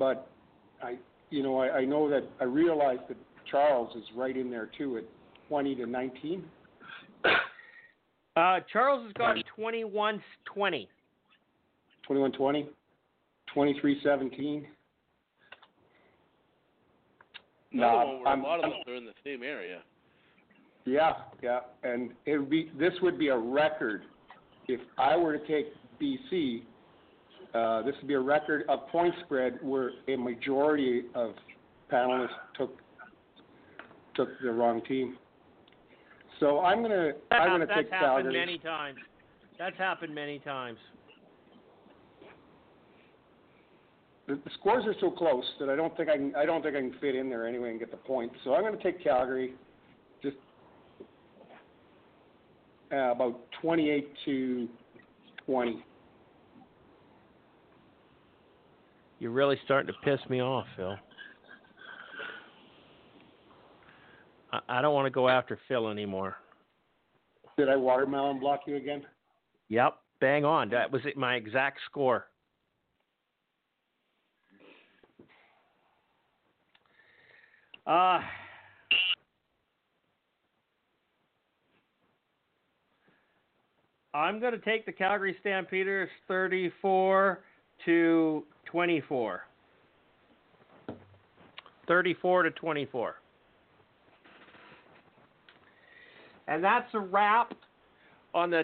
But I, you know, I, I know that I realize that Charles is right in there too at 20 to 19. Uh, Charles has got 21-20. 21 20, 23 17. Another Nah, one where I'm- a lot of them are in the same area. Yeah, yeah, and it would be this would be a record if I were to take BC. Uh, this would be a record of point spread where a majority of panelists took took the wrong team. So I'm gonna That I'm gonna that's take happened Calgary. many times. That's happened many times. The, the scores are so close that I don't think I can I don't think I can fit in there anyway and get the points. So I'm gonna take Calgary, just uh, about 28 to 20. You're really starting to piss me off, Phil. I, I don't want to go after Phil anymore. Did I watermelon block you again? Yep, bang on. That was it, my exact score. Uh, I'm going to take the Calgary Stampeders 34 to 24. 34 to 24. And that's a wrap on the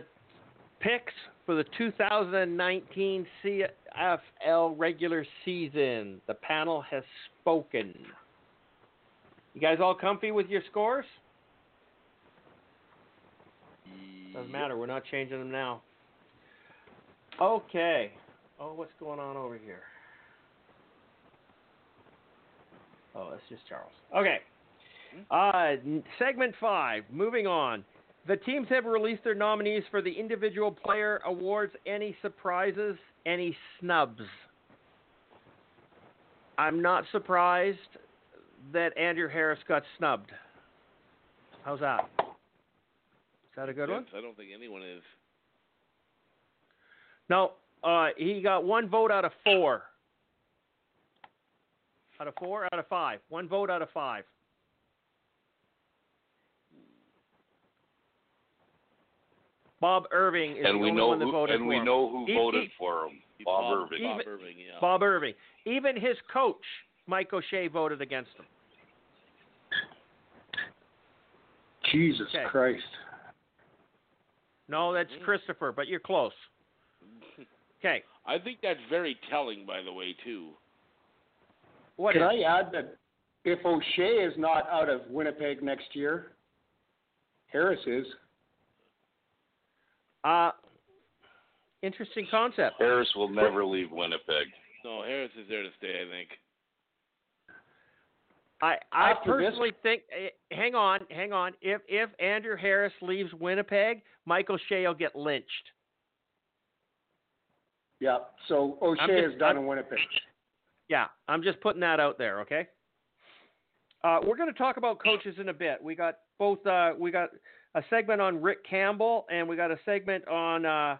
picks for the 2019 CFL regular season. The panel has spoken. You guys all comfy with your scores? Doesn't matter. We're not changing them now. Okay. Oh, what's going on over here? Oh, that's just Charles. Okay. Uh, segment five. Moving on. The teams have released their nominees for the individual player awards. Any surprises? Any snubs? I'm not surprised that Andrew Harris got snubbed. How's that? Is that a good one? I don't think anyone is. No, uh, he got one vote out of four. Out of four, out of five. One vote out of five. Bob Irving is and the we only know one that who voted and for we him. know who He- voted he- for him. Bob Bob, Irving. Bob Even- Irving, yeah. Bob Irving. Even his coach, Mike O'Shea, voted against him. Jesus Okay. Christ. No, that's Mm. Christopher, but you're close. Okay. I think that's very telling, by the way, too. What Can is- I add that if O'Shea is not out of Winnipeg next year, Harris is. Uh, interesting concept. Harris will never leave Winnipeg. No, Harris is there to stay, I think. I I After this- personally think. eh, Hang on, hang on. If if Andrew Harris leaves Winnipeg, Mike O'Shea will get lynched. Yeah. So O'Shea just- is done I'm- in Winnipeg. Yeah, I'm just putting that out there. Okay. Uh, we're going to talk about coaches in a bit. We got both. Uh, we got a segment on Rick Campbell, and we got a segment on uh,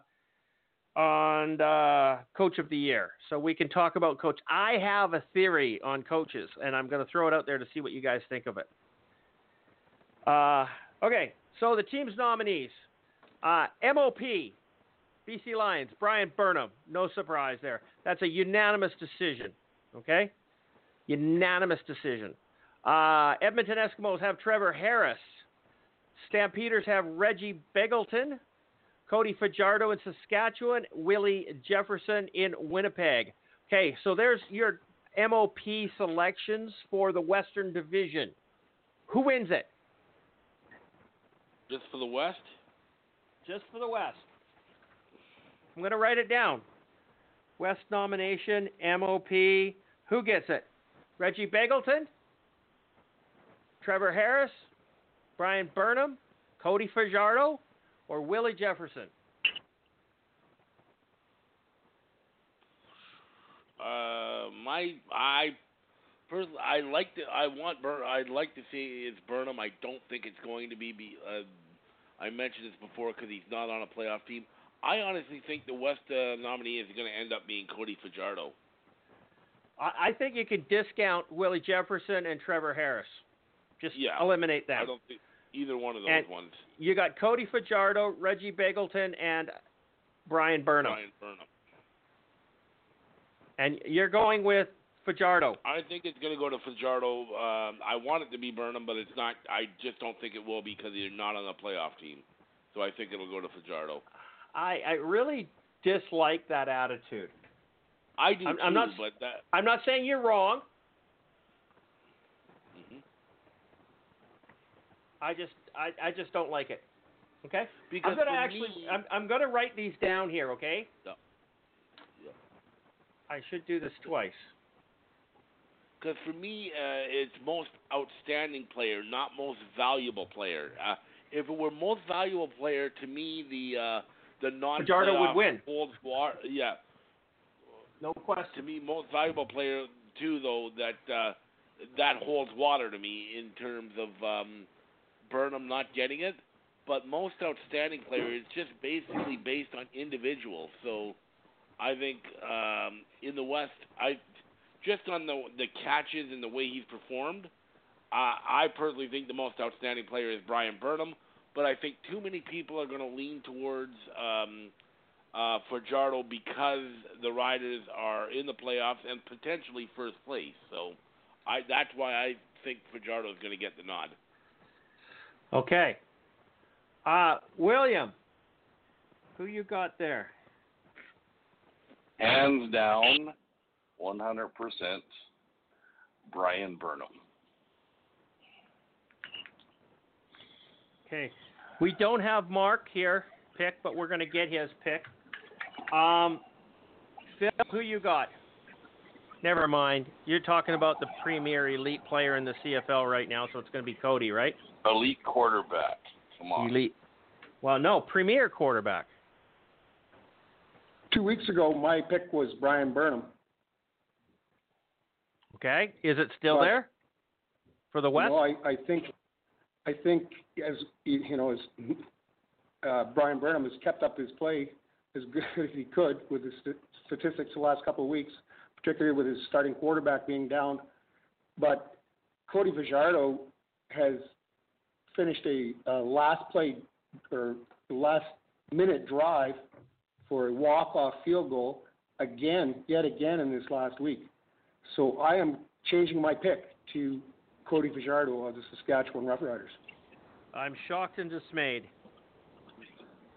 on uh, Coach of the Year. So we can talk about coach. I have a theory on coaches, and I'm going to throw it out there to see what you guys think of it. Uh, okay, so the team's nominees: uh, MOP, BC Lions, Bryan Burnham. No surprise there. That's a unanimous decision. Okay, unanimous decision. Uh, Edmonton Eskimos have Trevor Harris. Stampeders have Reggie Begelton. Cody Fajardo in Saskatchewan. Willie Jefferson in Winnipeg. Okay, so there's your MOP selections for the Western Division. Who wins it? Just for the West? Just for the West. I'm going to write it down. West nomination, MOP. Who gets it? Reggie Begelton? Trevor Harris? Bryan Burnham, Cody Fajardo, or Willie Jefferson? Uh, my I first I like to I want Burn I'd like to say it's Burnham. I don't think it's going to be. be uh, I mentioned this before because he's not on a playoff team. I honestly think the West uh, nominee is going to end up being Cody Fajardo. I, I think you could discount Willie Jefferson and Trevor Harris. Just Yeah. eliminate them. I don't think either one of those And- ones. You got Cody Fajardo, Reggie Begelton, and Bryan Burnham. Bryan Burnham. And you're going with Fajardo. I think it's going to go to Fajardo. Um, I want it to be Burnham, but it's not. I just don't think it will because they're not on the playoff team. So I think it'll go to Fajardo. I, I really dislike that attitude. I do I'm- too, I'm not- that. I'm not saying you're wrong. mhm. I just I, I just don't like it. Okay? Because I'm gonna actually me, I'm I'm gonna write these down here, okay? Yeah. Yeah. I should do this twice. Because for me, uh, it's most outstanding player, not most valuable player. Uh, if it were most valuable player, to me, the uh, the non Fajardo would win. Yeah, No to me, most valuable player too, though that uh, that holds water to me in terms of um, Burnham not getting it. But most outstanding player is just basically based on individuals. So I think um, in the West, I just on the the catches and the way he's performed, uh, I personally think the most outstanding player is Bryan Burnham. But I think too many people are going to lean towards um, uh, Fajardo because the Riders are in the playoffs and potentially first place. So I that's why I think Fajardo is going to get the nod. Okay. Uh William. Who you got there? Hands down, 100% Bryan Burnham. Okay. We don't have Mark here pick, but we're gonna get his pick. Um Phil, who you got? Never mind. You're talking about the premier elite player in the CFL right now, so it's going to be Cody, right? Elite quarterback. Come on. Elite. Well, no, premier quarterback. Two weeks ago, my pick was Bryan Burnham. Okay, is it still But- there for the West? You know, I, I think, I think as you know, as uh, Bryan Burnham has kept up his play as good as he could with his st- statistics the last couple of weeks, particularly with his starting quarterback being down. But Cody Fajardo has finished a, uh last play or last minute drive for a walk off field goal again, yet again in this last week. So I am changing my pick to Cody Fajardo of the Saskatchewan Roughriders. I'm shocked and dismayed.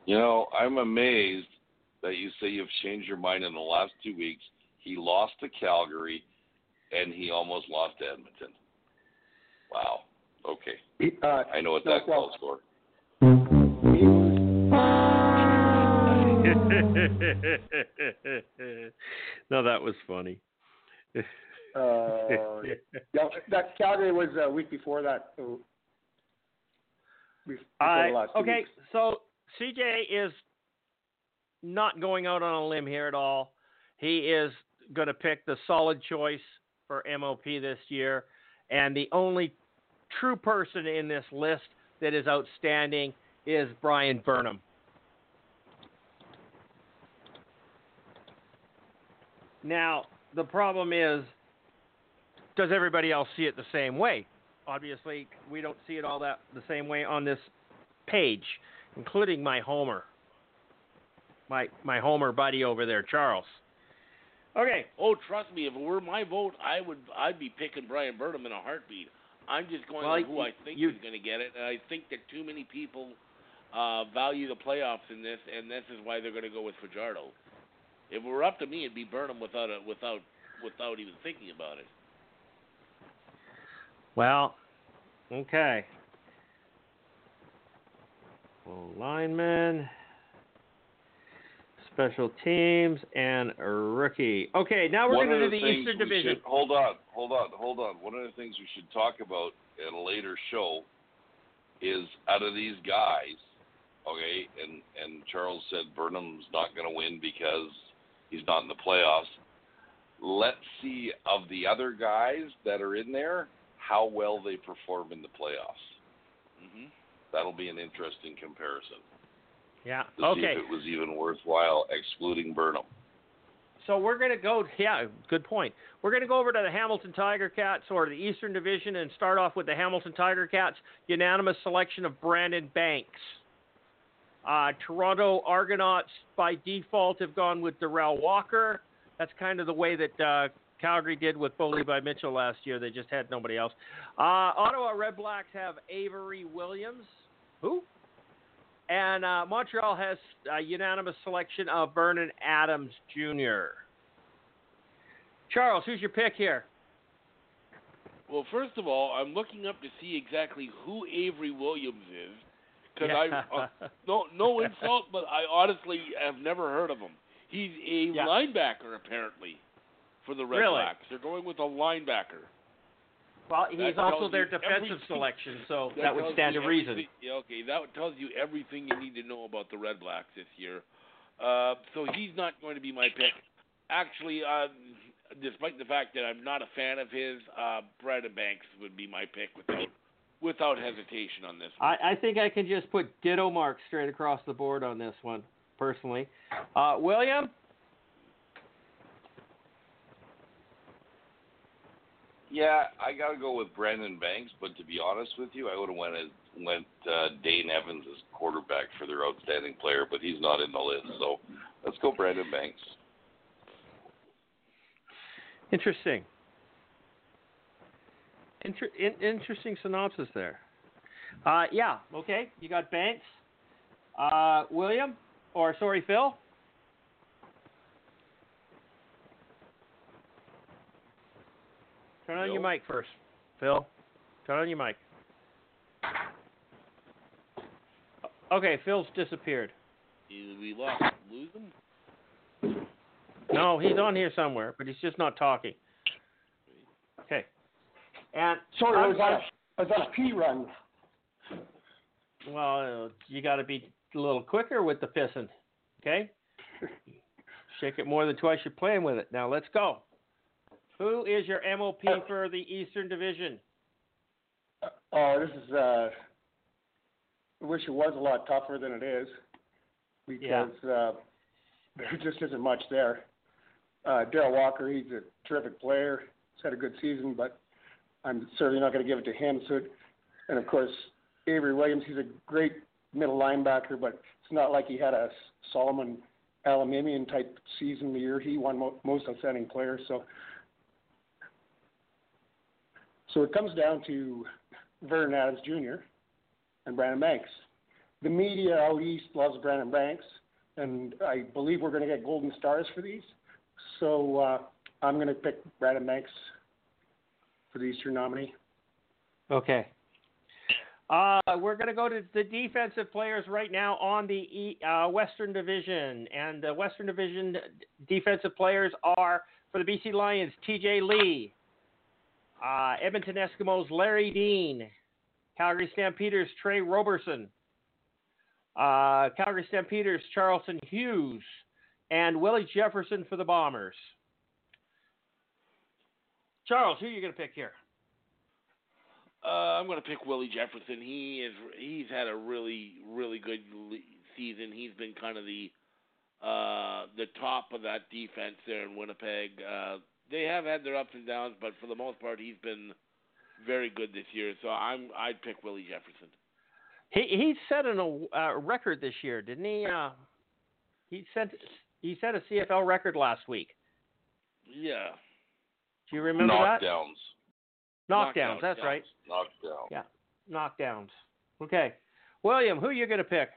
You know, I'm amazed that you say you've changed your mind in the last two weeks. He lost to Calgary, and he almost lost to Edmonton. Wow. Okay. Uh, I know what that well- calls for. he no, that was funny. uh, yeah, that Calgary was a week before that. So before Uh, last okay, weeks. so CJ is not going out on a limb here at all. He is going to pick the solid choice for MOP this year, and the only true person in this list that is outstanding is Bryan Burnham. Now, the problem is, does everybody else see it the same way? Obviously, we don't see it all that the same way on this page, including my Homer, my my Homer buddy over there, Charles. Okay, Oh, trust me, if it were my vote, I would I'd be picking Bryan Burnham in a heartbeat. I'm just going Well, on who I think you- is going to get it, and I think that too many people uh, value the playoffs in this, and this is why they're going to go with Fajardo. If it were up to me, it'd be Burnham without a, without without even thinking about it. well, okay. Well, lineman, special teams, and rookie. Okay, now we're going to do the the Eastern Division. should- hold on, hold on, hold on. One of the things we should talk about at a later show is out of these guys, okay, and and Charles said Burnham's not going to win because he's not in the playoffs. Let's see of the other guys that are in there how well they perform in the playoffs. hmm That'll be an interesting comparison Yeah. to see Okay. if it was even worthwhile excluding Burnham. So we're going to go. Yeah, good point. We're going to go over to the Hamilton Tiger Cats or the Eastern Division and start off with the Hamilton Tiger Cats. Unanimous selection of Brandon Banks. Uh, Toronto Argonauts by default have gone with Derel Walker. That's kind of the way that uh, Calgary did with Bo Levi Mitchell last year. They just had nobody else. Uh, Ottawa Red Blacks have Avery Williams. Who? And uh, Montreal has a unanimous selection of Vernon Adams Jr. Charles, who's your pick here? Well, first of all, I'm looking up to see exactly who Avery Williams is, because Yeah. I uh, no no insult, but I honestly have never heard of him. He's a Yeah. linebacker apparently for the Red Really? Blacks. They're going with a linebacker. Well, he's also their defensive selection, so that, would stand you to reason. Yeah, okay, that tells you everything you need to know about the Red Blacks this year. Uh, so he's not going to be my pick. Actually, uh, despite the fact that I'm not a fan of his, uh, Brandon Banks would be my pick without without hesitation on this one. I, I think I can just put ditto marks straight across the board on this one, personally. Uh, William? Yeah, I got to go with Brandon Banks, but to be honest with you, I would have went as, went uh, Dane Evans as quarterback for their outstanding player, but he's not in the list. So let's go Brandon Banks. Interesting. Inter- in- interesting synopsis there. Uh, yeah, okay. You got Banks. Uh, William? Or, sorry, Phil? Turn on your mic first. Phil, turn on your mic. Okay, Phil's disappeared. Either we lost, lose him. No, he's on here somewhere, but he's just not talking. Okay. And Sorry, I I'm was on a, I was on a pee run. Well, uh, you got to be a little quicker with the pissing, okay? Shake it more than twice you're playing with it. Now let's go. Who is your MOP for the Eastern Division? Oh, this is. uh I wish it was a lot tougher than it is, Yeah. because uh, there just isn't much there. Uh, Derel Walker, he's a terrific player. He's had a good season, but I'm certainly not going to give it to him. So, and of course, Avery Williams, he's a great middle linebacker, but it's not like he had a Solomon Elimimian type season the year he won mo- most outstanding player. So, so it comes down to Vernon Adams Jr. and Brandon Banks. The media out east loves Brandon Banks, and I believe we're going to get golden stars for these. So uh, I'm going to pick Brandon Banks for the Eastern nominee. Okay. Uh, we're going to go to the defensive players right now on the uh, Western Division. And the Western Division defensive players are for the BC Lions, TJ Lee, uh, Edmonton Eskimos, Larry Dean, Calgary Stampeders, Tre Roberson, uh, Calgary Stampeders, Charleston Hughes, and Willie Jefferson for the Bombers. Charles, who are you going to pick here? Uh, I'm going to pick Willie Jefferson. He is he's had a really really good season. He's been kind of the uh, the top of that defense there in Winnipeg. They have had their ups and downs, but for the most part, he's been very good this year. So I'm I'd pick Willie Jefferson. He he set an, a uh, record this year, didn't he? Uh, he set he set a CFL record last week. Yeah. Do you remember that? Knockdowns. Knockdowns. Knockdowns, That's yeah. right. Knockdowns. Yeah. Knockdowns. Okay. William, who are you going to pick?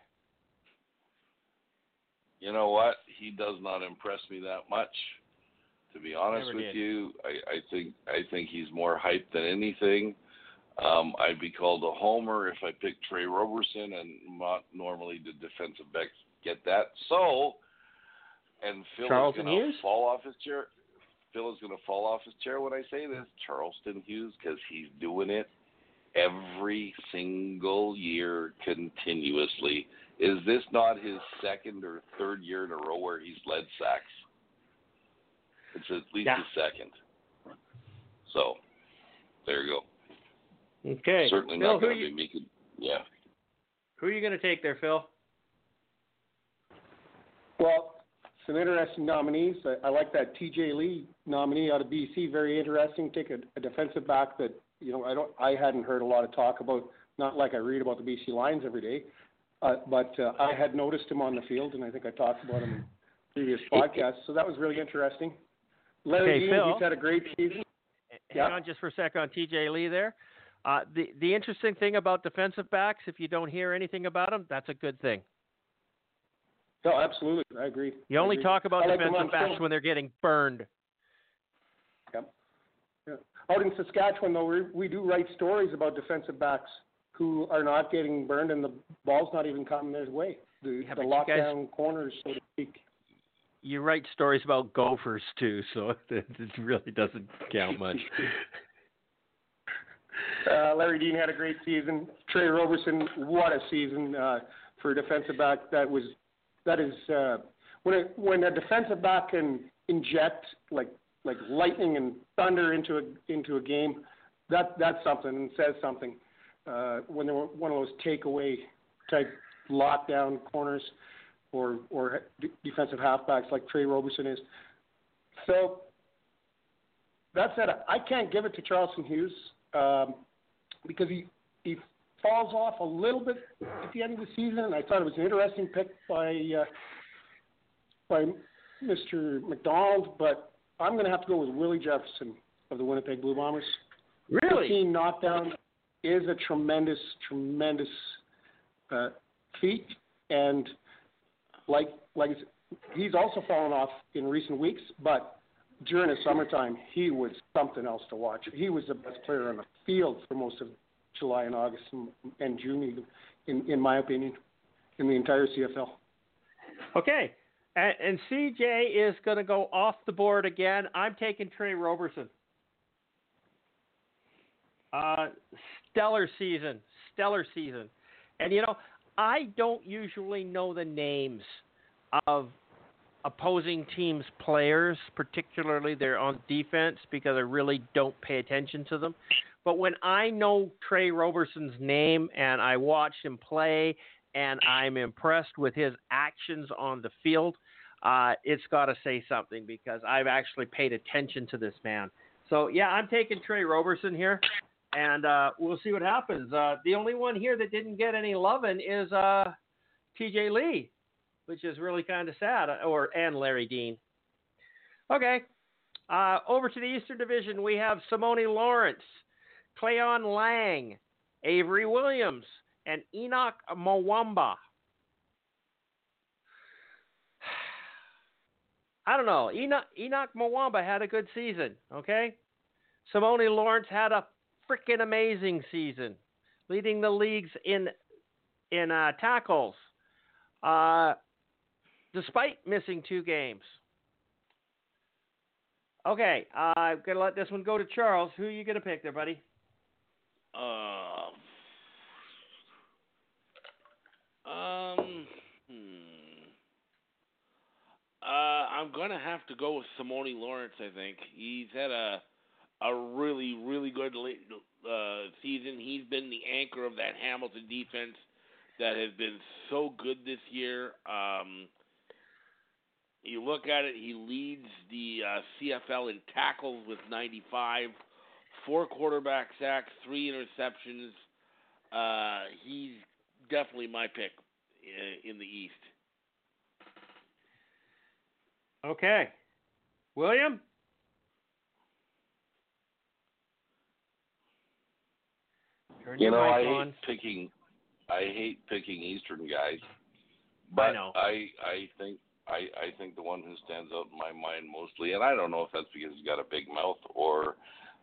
You know what? He does not impress me that much. To be honest Never with did. you, I, I think I think he's more hyped than anything. Um, I'd be called a homer if I picked Tre Roberson, and not normally the defensive backs get that. So, and Phil Charlton is going to fall off his chair. Phil is going to fall off his chair when I say this. Charleston Hughes, because he's doing it every single year continuously. Is this not his second or third year in a row where he's led sacks? It's at least Yeah. his second. So there you go. Okay. Certainly Phil, not going to be making. Yeah. who are you going to take there, Phil? Well, some interesting nominees. I, I like that T.J. Lee nominee out of BC. Very interesting. Take a, a defensive back that you know I don't I hadn't heard a lot of talk about. Not like I read about the BC Lions every day, uh, but uh, I had noticed him on the field, and I think I talked about him in previous podcasts. So that was really interesting. Larry Okay, Dean, Phil. he's had a great season. Hang Yeah. on just for a second on TJ Lee there. Uh, the the interesting thing about defensive backs, if you don't hear anything about them, that's a good thing. No, absolutely, I agree. You I only agree. talk about like defensive backs when they're getting burned. Yep. Yeah. Out in Saskatchewan, though, we, we do write stories about defensive backs who are not getting burned and the ball's not even coming their way. The, Yeah, the you guys- lockdown corners, so to speak. You write stories about gophers too, so it, really doesn't count much. Uh, Larry Dean had a great season. Tre Roberson, what a season uh, for a defensive back. That was that is uh, when a, when a defensive back can inject like like lightning and thunder into a into a game. That that's something and says something. Uh, when they were one of those takeaway type lockdown corners or or defensive halfbacks like Tre Roberson is. So that said, I can't give it to Charleston Hughes um, because he he falls off a little bit at the end of the season. And I thought it was an interesting pick by uh, by Mr. McDonald, but I'm going to have to go with Willie Jefferson of the Winnipeg Blue Bombers. Really? 15 knockdown is a tremendous, tremendous uh, feat, and like like he's also fallen off in recent weeks, but during the summertime, he was something else to watch. He was the best player on the field for most of July and August and, June, in in my opinion, in the entire CFL. Okay. And, and CJ is going to go off the board again. I'm taking Tre Roberson. Uh, stellar season. Stellar season. And, you know, I don't usually know the names of opposing teams' players, particularly they're on defense, because I really don't pay attention to them. But when I know Tre Roberson's name and I watch him play and I'm impressed with his actions on the field, uh, it's got to say something because I've actually paid attention to this man. So, yeah, I'm taking Tre Roberson here, and uh, we'll see what happens. Uh, the only one here that didn't get any loving is uh, TJ Lee, which is really kind of sad, uh, or and Larry Dean. Okay, uh, over to the Eastern Division, we have Simoni Lawrence, Cleyon Laing, Avery Williams, and Henoc Muamba. I don't know. Enoch, Henoc Muamba had a good season, okay? Simoni Lawrence had a freaking amazing season, leading the leagues in in uh, tackles, uh, despite missing two games. Okay, uh, I'm gonna let this one go to Charles. Who are you gonna pick there, buddy? Um. Um. Hmm. Uh, I'm gonna have to go with Simoni Lawrence. I think he's had a a really really good uh, season. He's been the anchor of that Hamilton defense that has been so good this year. Um, you look at it, he leads the uh, CFL in tackles with 95, four quarterback sacks, three interceptions. Uh, he's definitely my pick in, in the East. Okay, William. Turn You know, I hate on. picking. I hate picking Eastern guys, but know. I I think I I think the one who stands out in my mind mostly, and I don't know if that's because he's got a big mouth or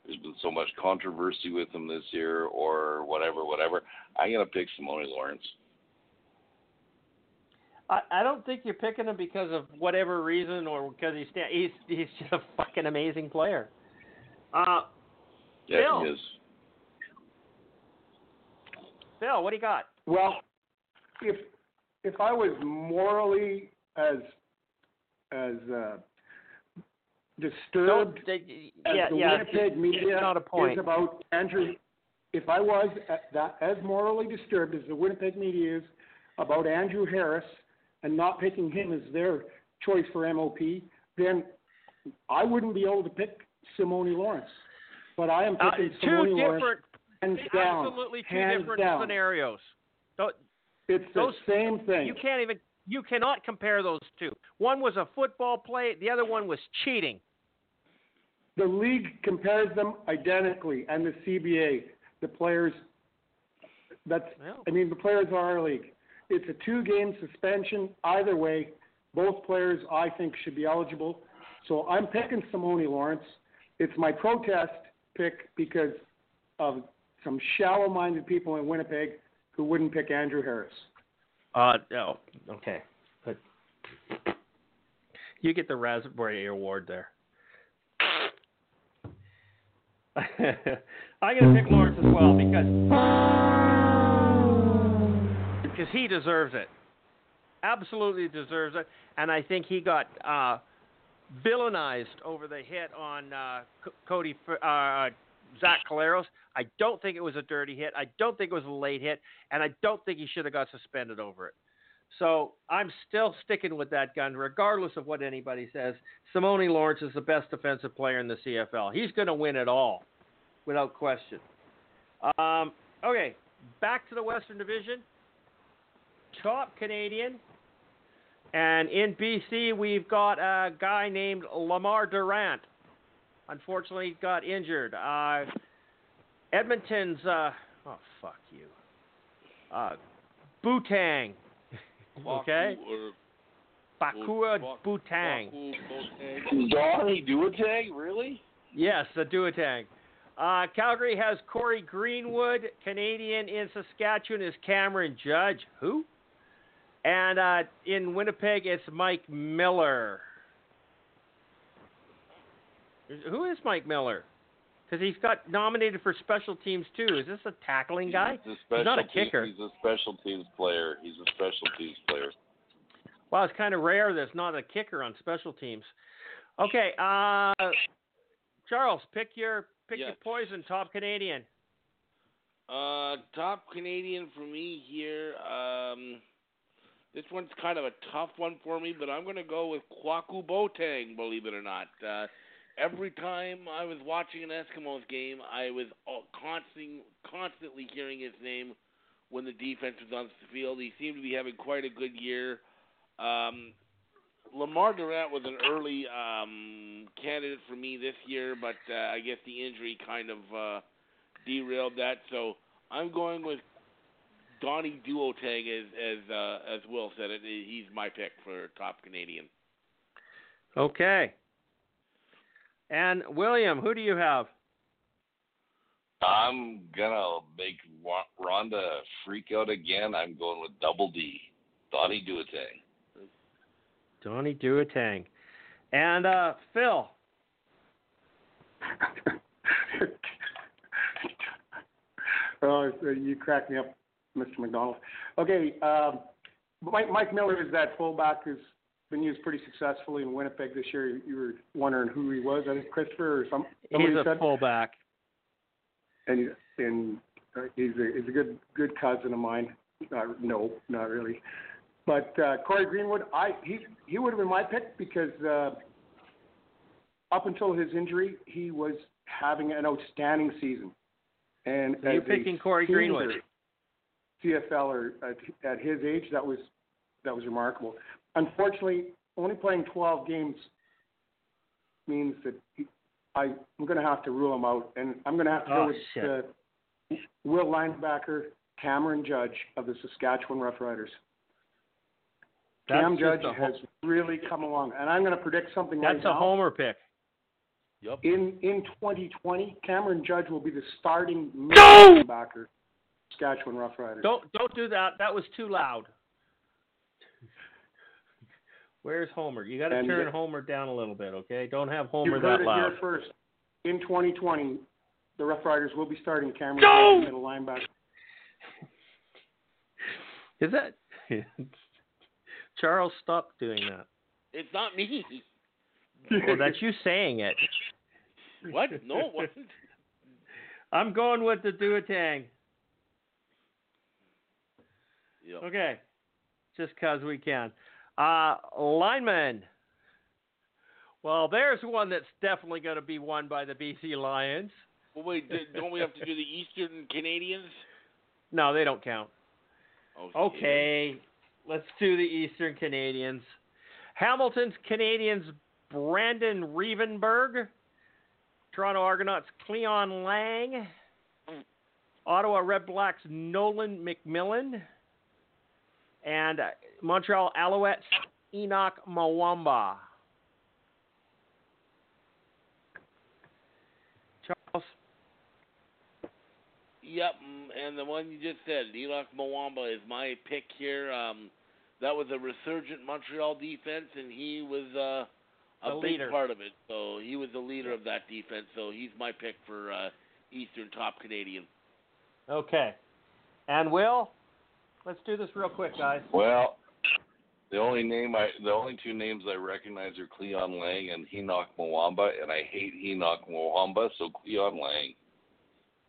there's been so much controversy with him this year or whatever, whatever. I'm gonna pick Simoni Lawrence. I, I don't think you're picking him because of whatever reason or because he's he's he's just a fucking amazing player. Uh, Yeah, Bill. he is. Phil, what do you got? Well, if if I was morally as as uh, disturbed uh, as yeah, the yeah. Winnipeg media not a point. is about Andrew, if I was at that as morally disturbed as the Winnipeg media is about Andrew Harris and not picking him as their choice for MOP, then I wouldn't be able to pick Simoni Lawrence. But I am Uh, picking two Simoni Lawrence hands down. absolutely two hands different down. scenarios. Don't, It's the those- same thing. You can't even you cannot compare those two. One was a football play, the other one was cheating. The league compares them identically, and the CBA, the players. That's, Well. I mean, the players are our league. It's a two-game suspension. Either way, both players I think should be eligible. So I'm picking Simoni Lawrence. It's my protest pick because of some shallow-minded people in Winnipeg who wouldn't pick Andrew Harris. Uh no. Okay. But you get the Raspberry Award there. I'm gonna pick Lawrence as well because because he deserves it. Absolutely deserves it, and I think he got uh, villainized over the hit on uh, C- Cody uh, Zach Caleros. I don't think it was a dirty hit. I don't think it was a late hit, and I don't think he should have got suspended over it. So I'm still sticking with that gun, regardless of what anybody says. Simoni Lawrence is the best defensive player in the CFL. He's going to win it all, without question. Um, okay, back to the Western Division. Top Canadian. And in BC, we've got a guy named Lemar Durant. Unfortunately, got injured. Uh, Edmonton's, uh, oh, fuck you. Uh, Butang. Okay? Or- Bakua Bak- Butang. Baku, Boateng. Donnie Duotang, really? Yes, the Duotang. Uh, Calgary has Cory Greenwood. Canadian in Saskatchewan is Cameron Judge. Who? And uh, in Winnipeg, it's Mike Miller. Who is Mike Miller? Because he's got nominated for special teams too. Is this a tackling guy? He's a He's not a team- kicker. He's a special teams player. He's a special teams player. Well, it's kind of rare there's not a kicker on special teams. Okay, uh, Charles, pick your pick your poison. Top Canadian. Uh, top Canadian for me here. Um, this one's kind of a tough one for me, but I'm going to go with Kwaku Boateng. Believe it or not, uh, every time I was watching an Eskimos game, I was constantly hearing his name when the defense was on the field. He seemed to be having quite a good year. Um, Lemar Durant was an early um, candidate for me this year, but uh, I guess the injury kind of. Uh, derailed that. So I'm going with Donnie Duotang as as uh, as Will said it. He's my pick for top Canadian. Okay. And William, who do you have? I'm gonna make Wa- Rhonda freak out again. I'm going with Double D, Donnie Duotang. Donnie Duotang. And uh, Phil. oh, you crack me up, Mr. McDonald. Okay, um, Mike, Mike Miller is that fullback who's been used pretty successfully in Winnipeg this year. You were wondering who he was. I think Christopher or some He's a said. fullback. and and uh, he's a he's a good good cousin of mine. Uh, no, not really. But uh, Cory Greenwood, I he he would have been my pick because uh, up until his injury, he was having an outstanding season. And So you're picking Cory Greenwood. CFLer at, at his age, that was that was remarkable. Unfortunately, only playing 12 games means that he, I, I'm going to have to rule him out, and I'm going to have to Oh, go with shit. uh, Will linebacker Cameron Judge of the Saskatchewan Roughriders. That's Cam Judge a ho- has really come along, and I'm going to predict something That's right a now. homer pick. Yep. In in 2020, Cameron Judge will be the starting linebacker, Saskatchewan Roughriders. Don't don't do that. That was too loud. Where's Homer? You got to And- turn Homer down a little bit, okay? Don't have Homer you heard that it loud. here first. In 2020, the Rough Riders will be starting Cameron No! Judge, middle linebacker. Is that Charles? Stop doing that. It's not me. Well, that's you saying it. What? No, it wasn't. I'm going with the Duotang. Yep. Okay, just cause we can. Uh, lineman. Well, there's one that's definitely going to be won by the BC Lions. Well, wait, don't we have to do the Eastern Canadians? No, they don't count. Oh, Okay, let's do the Eastern Canadians. Hamilton's Canadians Brandon Revenberg. Toronto Argonauts Cleyon Laing. Ottawa Red Blacks Nolan MacMillan. And uh, Montreal Alouettes Henoc Muamba. Charles, Yep, mm, and the one you just said, Henoc Muamba, is my pick here. Um, that was a resurgent Montreal defense, and he was uh, a The big leader. part of it. So he was the leader of that defense. So he's my pick for uh, Eastern Top Canadian. Okay. And Will, let's do this real quick, guys. Well, the only name I, the only two names I recognize are Cleyon Laing and Henoc Muamba, and I hate Henoc Muamba, so Cleyon Laing.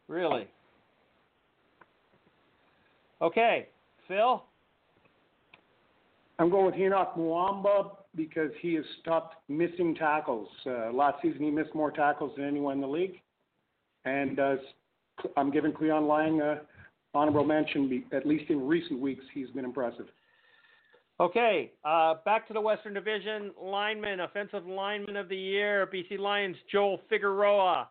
Really? Okay. Phil? I'm going with Henoc Muamba because he has stopped missing tackles. Uh, last season, he missed more tackles than anyone in the league. And uh, I'm giving Cleyon Laing a honorable mention. At least in recent weeks, he's been impressive. Okay. Uh, back to the Western Division. Lineman, offensive lineman of the year, BC Lions, Joel Figueroa.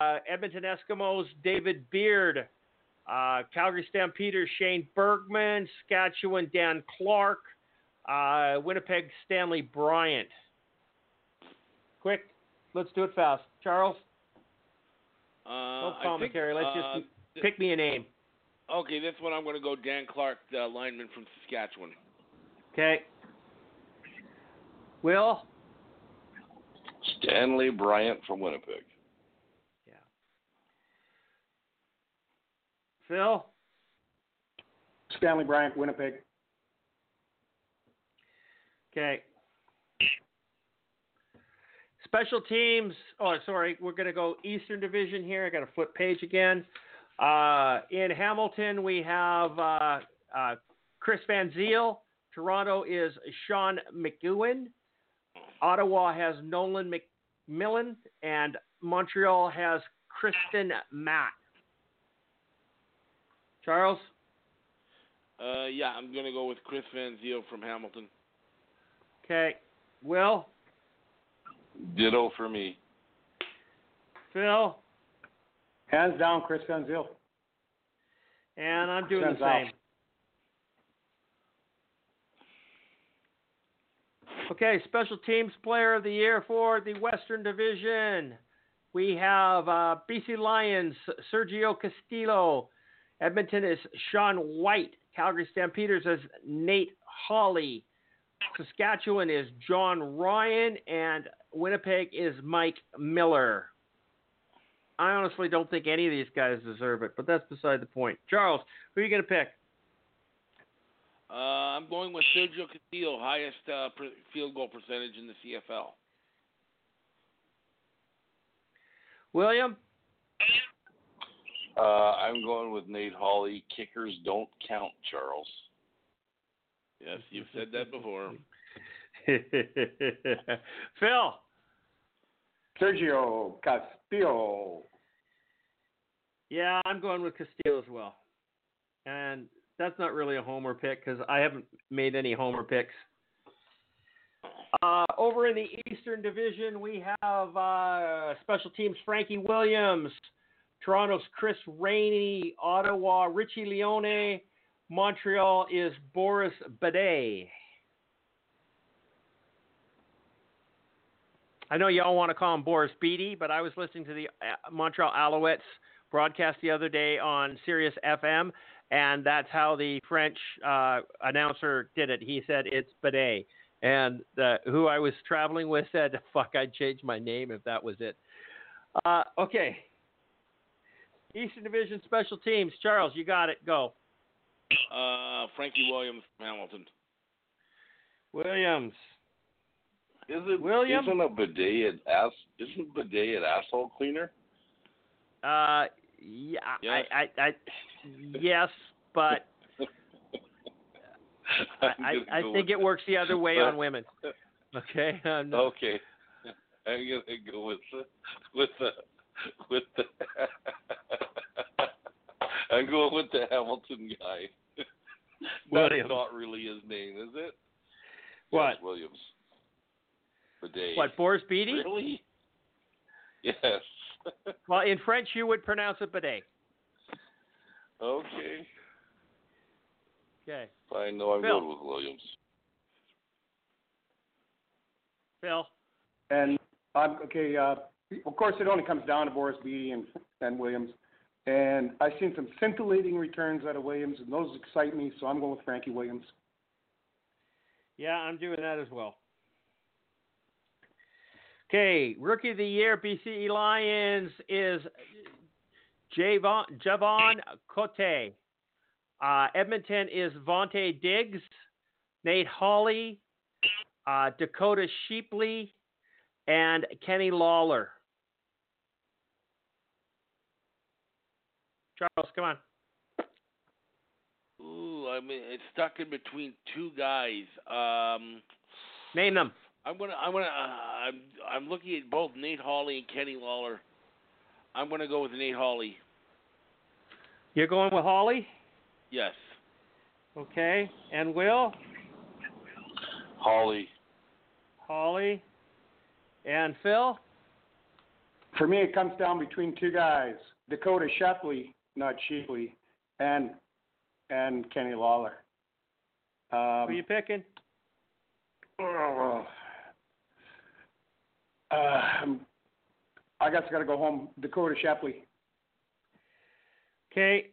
Uh, Edmonton Eskimos, David Beard. Uh, Calgary Stampeders, Shane Bergman. Saskatchewan, Dan Clark. Uh, Winnipeg, Stanley Bryant. Quick. Let's do it fast. Charles, Uh, no I think, commentary. Let's uh, just pick me a name. Okay, this one I'm going to go Dan Clark, the lineman from Saskatchewan. Okay. Will? Stanley Bryant from Winnipeg. Yeah. Phil? Stanley Bryant, Winnipeg. Okay. Special teams. Oh, sorry. We're going to go Eastern Division here. I got to flip page again. Uh, in Hamilton, we have uh, uh, Chris Van Zeyl. Toronto is Sean McEwen. Ottawa has Nolan MacMillan. And Montreal has Kristian Matte. Charles? Uh, yeah, I'm going to go with Chris Van Zeyl from Hamilton. Okay. Will? Ditto for me. Phil? Hands down, Chris Van And I'm doing Hands the same. Okay, special teams player of the year for the Western Division. We have uh, BC Lions, Sergio Castillo. Edmonton is Sean White. Calgary Stampeders is Nate Holley. Saskatchewan is Jon Ryan. And Winnipeg is Mike Miller. I honestly don't think any of these guys deserve it, but that's beside the point. Charles, who are you going to pick? Uh, I'm going with Sergio Castillo, highest uh, per- field goal percentage in the CFL. William? Uh, I'm going with Nate Holley. Kickers don't count, Charles. Yes, you've said that before. Phil? Sergio Castillo. Yeah, I'm going with Castillo as well. And that's not really a homer pick because I haven't made any homer picks. Uh, over in the Eastern Division, we have uh, special teams Frankie Williams, Toronto's Chris Rainey, Ottawa Richie Leone, Montreal is Boris Bede. I know y'all want to call him Boris Beatty, but I was listening to the uh, Montreal Alouettes broadcast the other day on Sirius FM, and that's how the French uh, announcer did it. He said it's Bidet, and the, who I was traveling with said, "Fuck, I'd change my name if that was it." Uh, okay, Eastern Division Special Teams. Charles, you got it. Go. Uh, Frankie Williams Hamilton. Williams. Isn't William? isn't a bidet an ass isn't bidet an asshole cleaner? Uh, yeah, Yes. I, I, I, yes, but I, I, gonna I go think it works the other way on women. Okay. I'm not- Okay. I'm gonna go with the with the with the I'm going with the Hamilton guy. That's not really his name, is it? What? Yes, Williams. Bidet. What, Boris Beatty? Really? Yes. Well, in French, you would pronounce it bidet. okay. Okay. I know I'm Phil. going with Williams. Phil. And I'm okay. Uh, of course, it only comes down to Boris Beatty and and Williams. And I've seen some scintillating returns out of Williams, and those excite me. So I'm going with Frankie Williams. Yeah, I'm doing that as well. Okay, Rookie of the Year, BCE Lions is Javon, Javon Cote. Uh, Edmonton is Vontae Diggs, Nate Holley, uh, Dakota Shepley, and Kenny Lawler. Charles, come on. Ooh, I mean, it's stuck in between two guys. Um, Name them. I'm gonna, I'm gonna, uh, I'm, I'm looking at both Nate Holley and Kenny Lawler. I'm gonna go with Nate Holley. You're going with Holley? Yes. Okay. And Will? Holley. Holley. and Phil. For me, it comes down between two guys: Dakota Shepley, not Shepley, and and Kenny Lawler. Who Um, are you picking? Uh, I guess I got to go home. Dakota Shepley. Okay,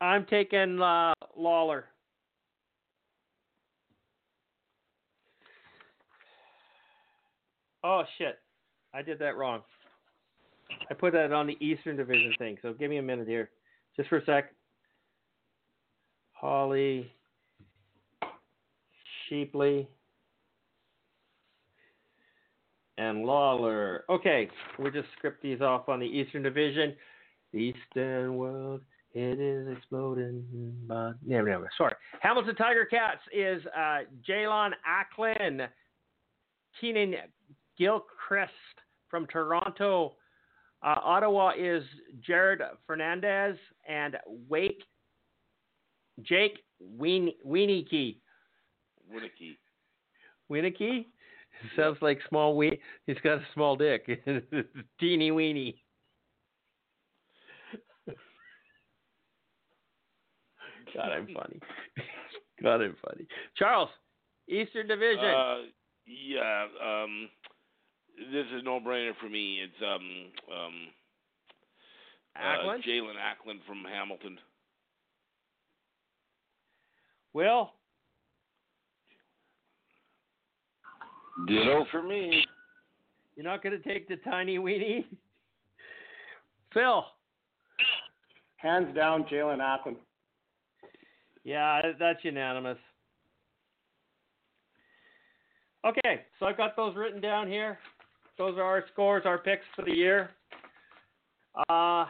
I'm taking uh, Lawler. Oh shit, I did that wrong. I put that on the Eastern Division thing. So give me a minute here, just for a sec. Holley, Shepley, and Lawler. Okay, we just script these off on the Eastern Division. Eastern world, it is exploding. But no, no, sorry. Hamilton Tiger Cats is uh, Jaelon Acklin, Keenan Gilchrist from Toronto. Uh, Ottawa is Jared Fernandez and Wake Jake Wieneke. Winnicky. Wieneke? Sounds like small wee. He's got a small dick. Teeny weeny. God, I'm funny. God, I'm funny. Charles, Eastern Division. Uh, yeah. Um, this is no brainer for me. It's um um Acklin? uh, Jaelon Acklin from Hamilton. Will, Ditto for me. you're not going to take the tiny weenie? Phil. Hands down, Jaelon Acklin. Yeah, that's unanimous. Okay, so I've got those written down here. Those are our scores, our picks for the year. Uh,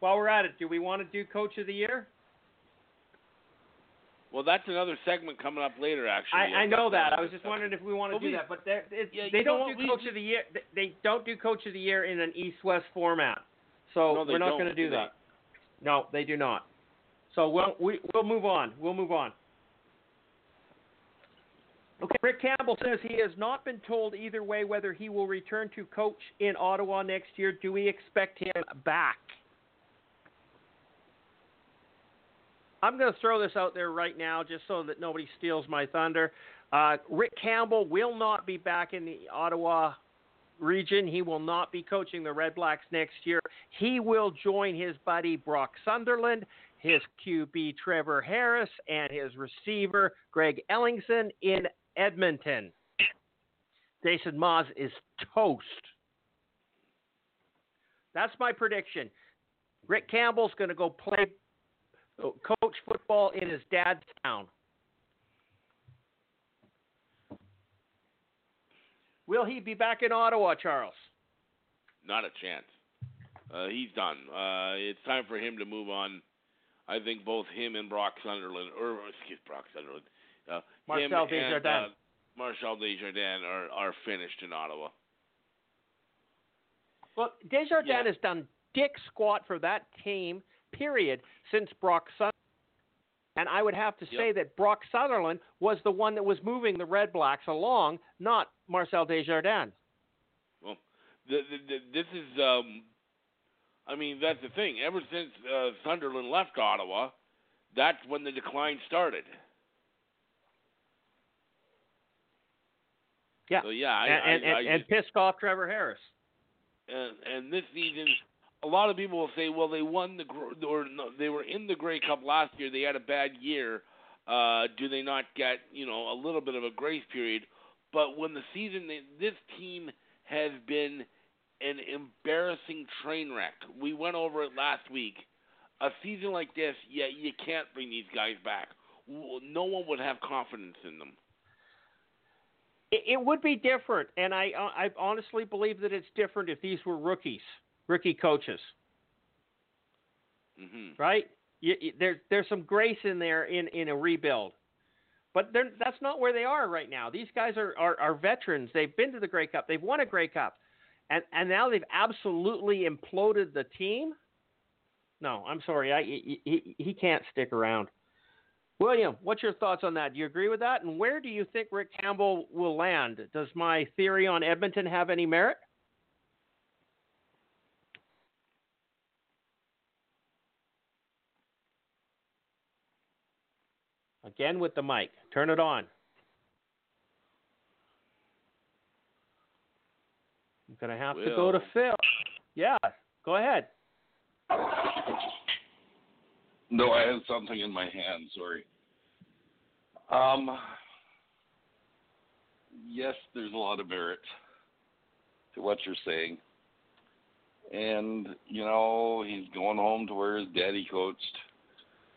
while we're at it, do we want to do Coach of the Year? Well, that's another segment coming up later. Actually, I, I know that. I was just wondering if we want to Well, do we- that, but Yeah, they don't do we- Coach we- of the Year. they- They don't do Coach of the Year in an East-West format, so No, we're not going to do do they? that. No, they do not. So we'll we, we'll move on. We'll move on. Okay, Rick Campbell says he has not been told either way whether he will return to coach in Ottawa next year. Do we expect him back? I'm going to throw this out there right now just so that nobody steals my thunder. Uh, Rick Campbell will not be back in the Ottawa region. He will not be coaching the Red Blacks next year. He will join his buddy Brock Sunderland, his QB Trevor Harris, and his receiver Greg Ellingson in Edmonton. Jason Maas is toast. That's my prediction. Rick Campbell's going to go play coach football in his dad's town. Will he be back in Ottawa, Charles? Not a chance. Uh, he's done. Uh, it's time for him to move on. I think both him and Brock Sunderland, or excuse Brock Sunderland, uh, Marcel Desjardins. and uh, Marcel Desjardins are are finished in Ottawa. Well, Desjardins Yeah. has done dick squat for that team, period, since Brock Sutherland. And I would have to say Yep. that Brock Sutherland was the one that was moving the Red Blacks along, not Marcel Desjardins. Well, the, the, the, this is, um, I mean, that's the thing. Ever since uh, Sunderland left Ottawa, that's when the decline started. Yeah. So yeah, I, and, and, I, I and, and pissed off Trevor Harris. and, and this season, a lot of people will say, well, they won the or no, they were in the Grey Cup last year. They had a bad year. Uh, do they not get you know a little bit of a grace period? But when the season, this team has been an embarrassing train wreck. We went over it last week. A season like this, yeah, you can't bring these guys back. No one would have confidence in them. It, it would be different, and I I honestly believe that it's different if these were rookies, rookie coaches, hmm right? You, you, there's there's some grace in there in, in a rebuild, but that's not where they are right now. These guys are, are are veterans. They've been to the Grey Cup. They've won a Grey Cup, and and now they've absolutely imploded the team. No, I'm sorry. I he, he can't stick around. William, what's your thoughts on that? Do you agree with that? And where do you think Rick Campbell will land? Does my theory on Edmonton have any merit? Again with the mic. Turn it on. I'm going to have to go to Phil. Yeah, go ahead. No, I had something in my hand. Sorry. Um. Yes, there's a lot of merit to what you're saying, and you know he's going home to where his daddy coached.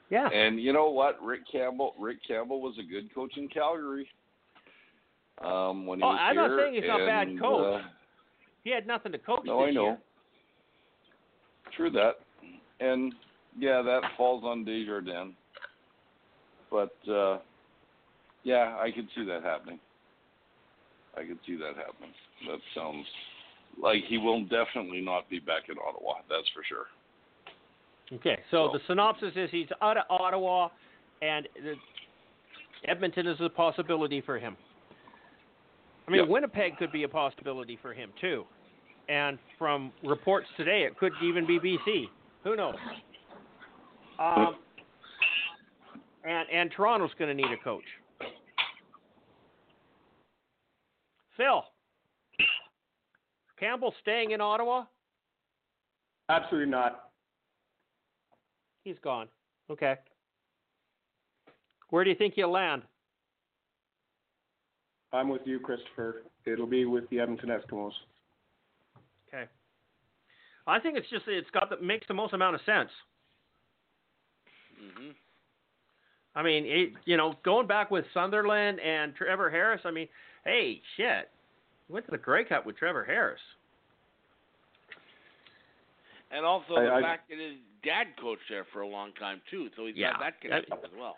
Yeah. And you know what, Rick Campbell. Rick Campbell was a good coach in Calgary. Um, when he Oh, was I'm not here, saying he's not a bad and, coach. uh, He had nothing to coach no, I know. year. True that. And yeah, that falls on Desjardins. But uh yeah, I could see that happening. I could see that happening. That sounds like he will definitely not be back in Ottawa, that's for sure. Okay, so So- the synopsis is he's out of Ottawa, and Edmonton is a possibility for him. I mean, Yep. Winnipeg could be a possibility for him too. And from reports today, it could even be BC. Who knows? Um, and and Toronto's going to need a coach. Phil, Campbell staying in Ottawa? Absolutely not. He's gone. Okay. Where do you think he'll land? I'm with you, Christopher. It'll be with the Edmonton Eskimos. Okay. I think it's just it's got the makes the most amount of sense. hmm I mean, it, you know, going back with Sunderland and Trevor Harris. I mean, hey, shit, went to the Grey Cup with Trevor Harris. And also I- the I- fact that his dad coached there for a long time too, so he's Yeah. got that connection as well.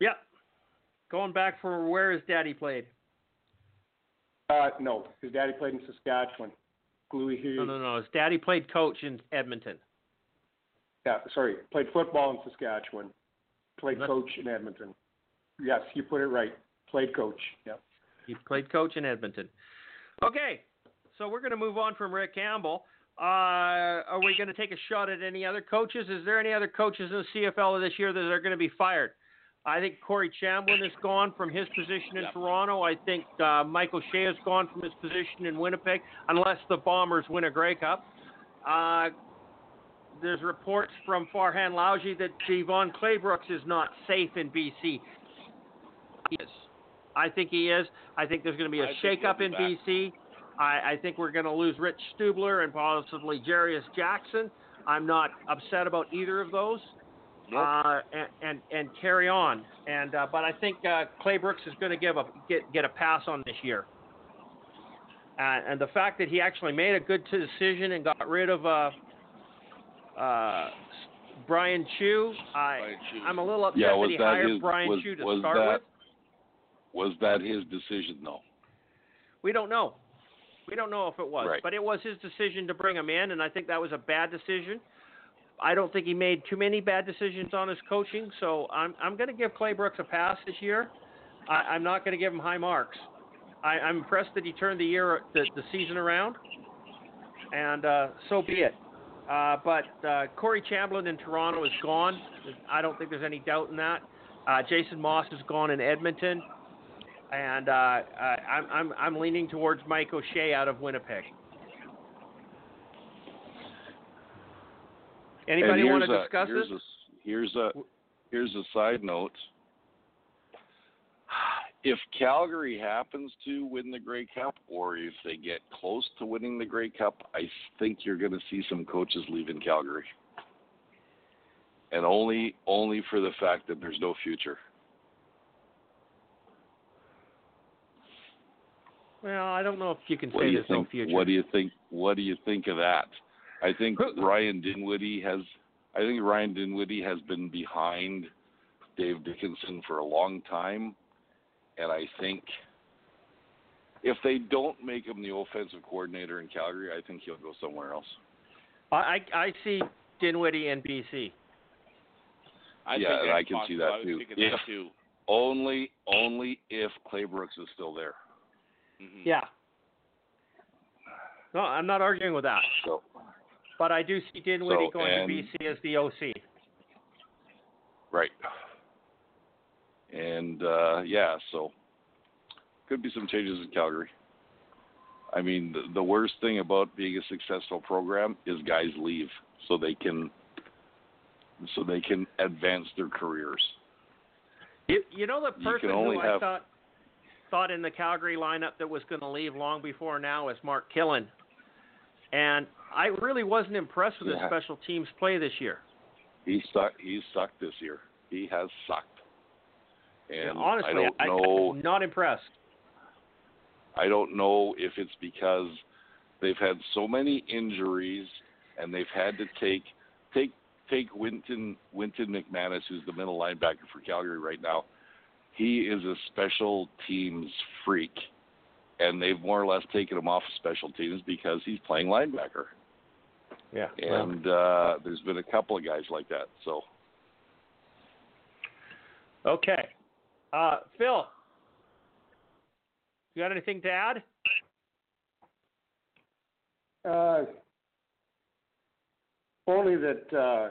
Yep. Going back for where his daddy played. Uh, no, his daddy played in Saskatchewan. Gluey Hughes. No, no, no. His daddy played coach in Edmonton. Yeah, sorry, played football in Saskatchewan. Played That's- coach in Edmonton. Yes, you put it right. Played coach. Yep. He played coach in Edmonton. Okay, so we're going to move on from Rick Campbell. Uh, are we going to take a shot at any other coaches? Is there any other coaches in the CFL this year that are going to be fired? I think Corey Chamblin is gone from his position in. Toronto. I think uh, Mike O'Shea is gone from his position in Winnipeg, unless the Bombers win a Grey Cup. Uh, there's reports from Farhan Lalji that DeVone Claybrooks is not safe in BC. He is. I think he is. I think there's going to be a shake-up in back. BC. I, I think we're going to lose Rich Stubler and possibly Jarious Jackson. I'm not upset about either of those. Nope. uh, and, and and carry on. And uh, but I think uh, Claybrooks is going to give a get get a pass on this year. Uh, and the fact that he actually made a good decision and got rid of uh, uh, Bryan Chiu, I I'm a little upset Yeah, that he that hired his- Brian was- Chu to was start that- with. Was that his decision though? We don't know. We don't know if it was, Right. but it was his decision to bring him in, and I think that was a bad decision. I don't think he made too many bad decisions on his coaching, so I'm I'm going to give Claybrooks a pass this year. I, I'm not going to give him high marks. I, I'm impressed that he turned the year the, the season around, and uh, so be it. Uh, but uh, Corey Chamblin in Toronto is gone. I don't think there's any doubt in that. Uh, Jason Maas is gone in Edmonton and uh, I'm, I'm I'm leaning towards Mike O'Shea out of Winnipeg. Anybody want to a- discuss here's this? A, here's a here's a side note. If Calgary happens to win the Grey Cup, or if they get close to winning the Grey Cup, I think you're going to see some coaches leaving Calgary, and only only for the fact that there's no future. Well, I don't know if you can What say do you there's think? no future. What do you think? What do you think of that? I think Ryan Dinwiddie has. I think Ryan Dinwiddie has been behind Dave Dickenson for a long time, and I think if they don't make him the offensive coordinator in Calgary, I think he'll go somewhere else. I, I I see Dinwiddie in BC. I yeah, think and I can see possible. that I was too. thinking If- that too. Only, only if Claybrooks is still there. Mhm. Yeah. No, I'm not arguing with that, So but I do see Dinwiddie So, going and- to BC as the OC. Right. And uh, yeah, so could be some changes in Calgary. I mean, the, the worst thing about being a successful program is guys leave so they can so they can advance their careers. You, you know the person who I have- thought thought in the Calgary lineup that was going to leave long before now is Mark Kilam, and I really wasn't impressed with his special teams play this year. He sucked. He sucked this year. He has sucked. And Honestly, I don't know. I'm not impressed. I don't know if it's because they've had so many injuries and they've had to take take take Winton Wynton McManus, who's the middle linebacker for Calgary right now. He is a special teams freak, and they've more or less taken him off of special teams because he's playing linebacker. Yeah. And uh, there's been a couple of guys like that. So okay, uh, Phil, you got anything to add? Uh, only that, uh,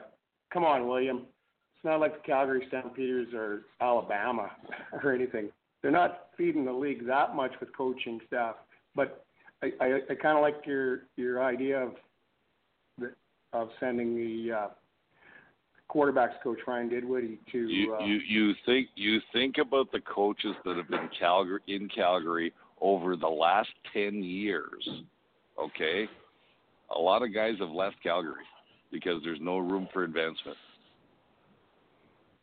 come on, William. It's not like the Calgary Stampeders or Alabama or anything. They're not feeding the league that much with coaching staff. But I, I, I kind of like your your idea of the, of sending the uh, quarterbacks coach Ryan Dinwiddie to. you uh, you you think you think about the coaches that have been Calgary in Calgary over the last ten years. Okay, a lot of guys have left Calgary because there's no room for advancement.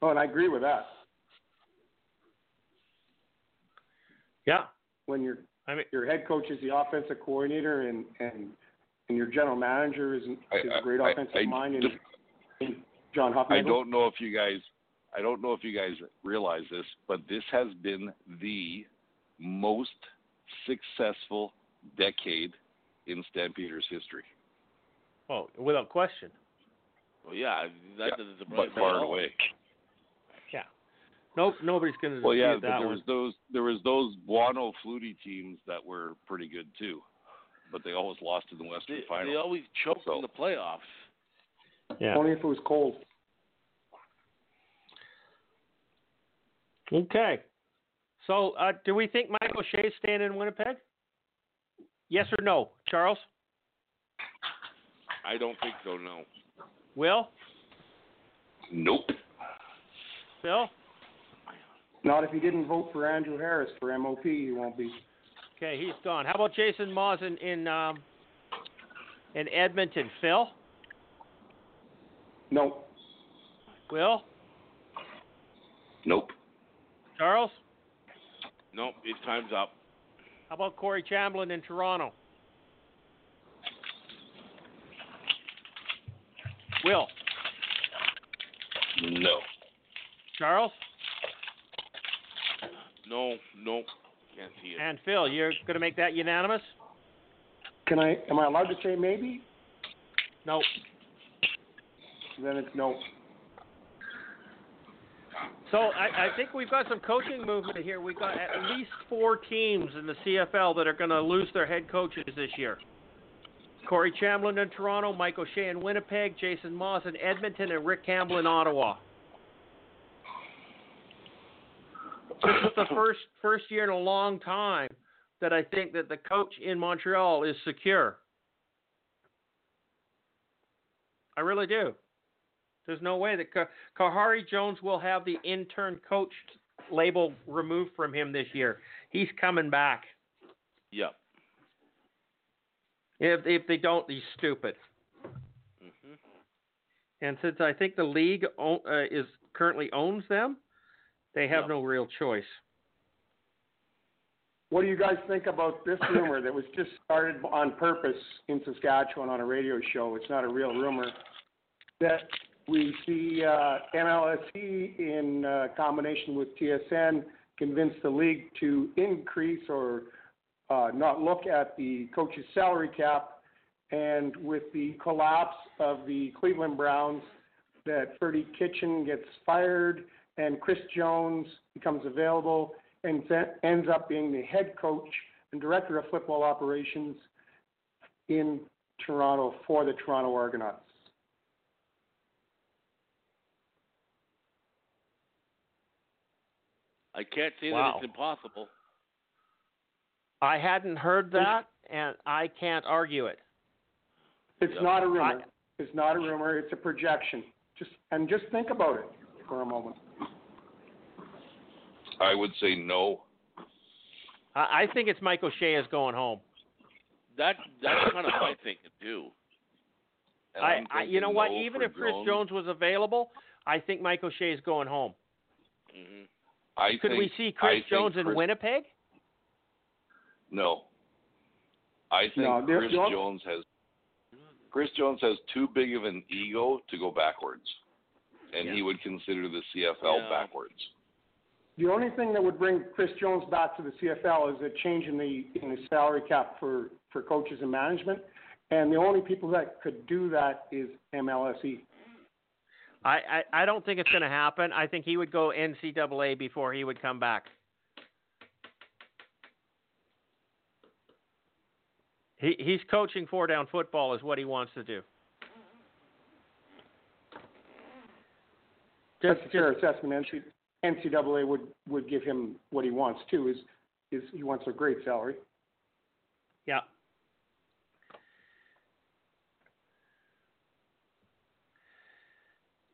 Oh, and I agree with that. Yeah. When your I mean, your head coach is the offensive coordinator and and and your general manager is, is I- a great I- offensive I- mind and, and John I don't know if you guys I don't know if you guys realize this, but this has been the most successful decade in Stampeders history. oh, without question. Well, yeah, that Yeah, doesn't surprise but me at far and all. away. Nope, nobody's going to Well, yeah, dispute but there one. was those there was those Buono Flutie teams that were pretty good too, but they always lost in the Western They, Final. they always choked So- in the playoffs. Yeah. Only if it was cold. Okay. So, uh, do we think Mike O'Shea's staying in Winnipeg? Yes or no, Charles? I don't think so. No. Will? Nope. Phil? Not if he didn't vote for Andrew Harris for MOP, he won't be. Okay, he's gone. How about Jason Maas in in, um, in Edmonton? Phil? No. Will? Nope. Charles? Nope, his time's up. How about Corey Chamblin in Toronto? Will? No. Charles? No, no, can't see it. And Phil, you're going to make that unanimous? Can I? Am I allowed to say maybe? No. Then it's no. So I, I think we've got some coaching movement here. We've got at least four teams in the CFL that are going to lose their head coaches this year. Corey Chamblin in Toronto, Mike O'Shea in Winnipeg, Jason Maas in Edmonton, and Rick Campbell in Ottawa. This is the first first year in a long time that I think that the coach in Montreal is secure. I really do. There's no way that Ka- Khari Jones will have the intern coach label removed from him this year. He's coming back. Yep. If if they don't, he's stupid. hmm And since I think the league own, uh, is currently owns them, they have Yep. no real choice. What do you guys think about this rumor that was just started on purpose in Saskatchewan on a radio show? It's not a real rumor. That we see uh, MLSE in uh, combination with TSN convince the league to increase or uh, not look at the coach's salary cap, and with the collapse of the Cleveland Browns, that Freddie Kitchen gets fired and Chris Jones becomes available and ends up being the head coach and director of football operations in Toronto for the Toronto Argonauts. I can't see Wow. that it's impossible. I hadn't heard that, and I can't argue it. It's Yep. not a rumor. I- It's not a rumor. It's a projection. Just and just think about it for a moment. I would say no. I, I think it's Mike O'Shea is going home. That that's kind of my thinking too. I, I'm you thinking know what? Even if Chris Jones was available, I think Mike O'Shea is going home. hmm I Could think, we see Chris think Jones in Winnipeg? No. I think No, Chris they're- Jones has Chris Jones has too big of an ego to go backwards, and Yeah. he would consider the CFL Yeah. backwards. The only thing that would bring Chris Jones back to the CFL is a change in the in the salary cap for for coaches and management, and the only people that could do that is MLSE. I, I, I don't think it's going to happen. I think he would go NCAA before he would come back. He he's coaching four down football is what he wants to do. That's Just, a fair assessment. NC, NCAA would would give him what he wants too. Is is he wants a great salary. yeah.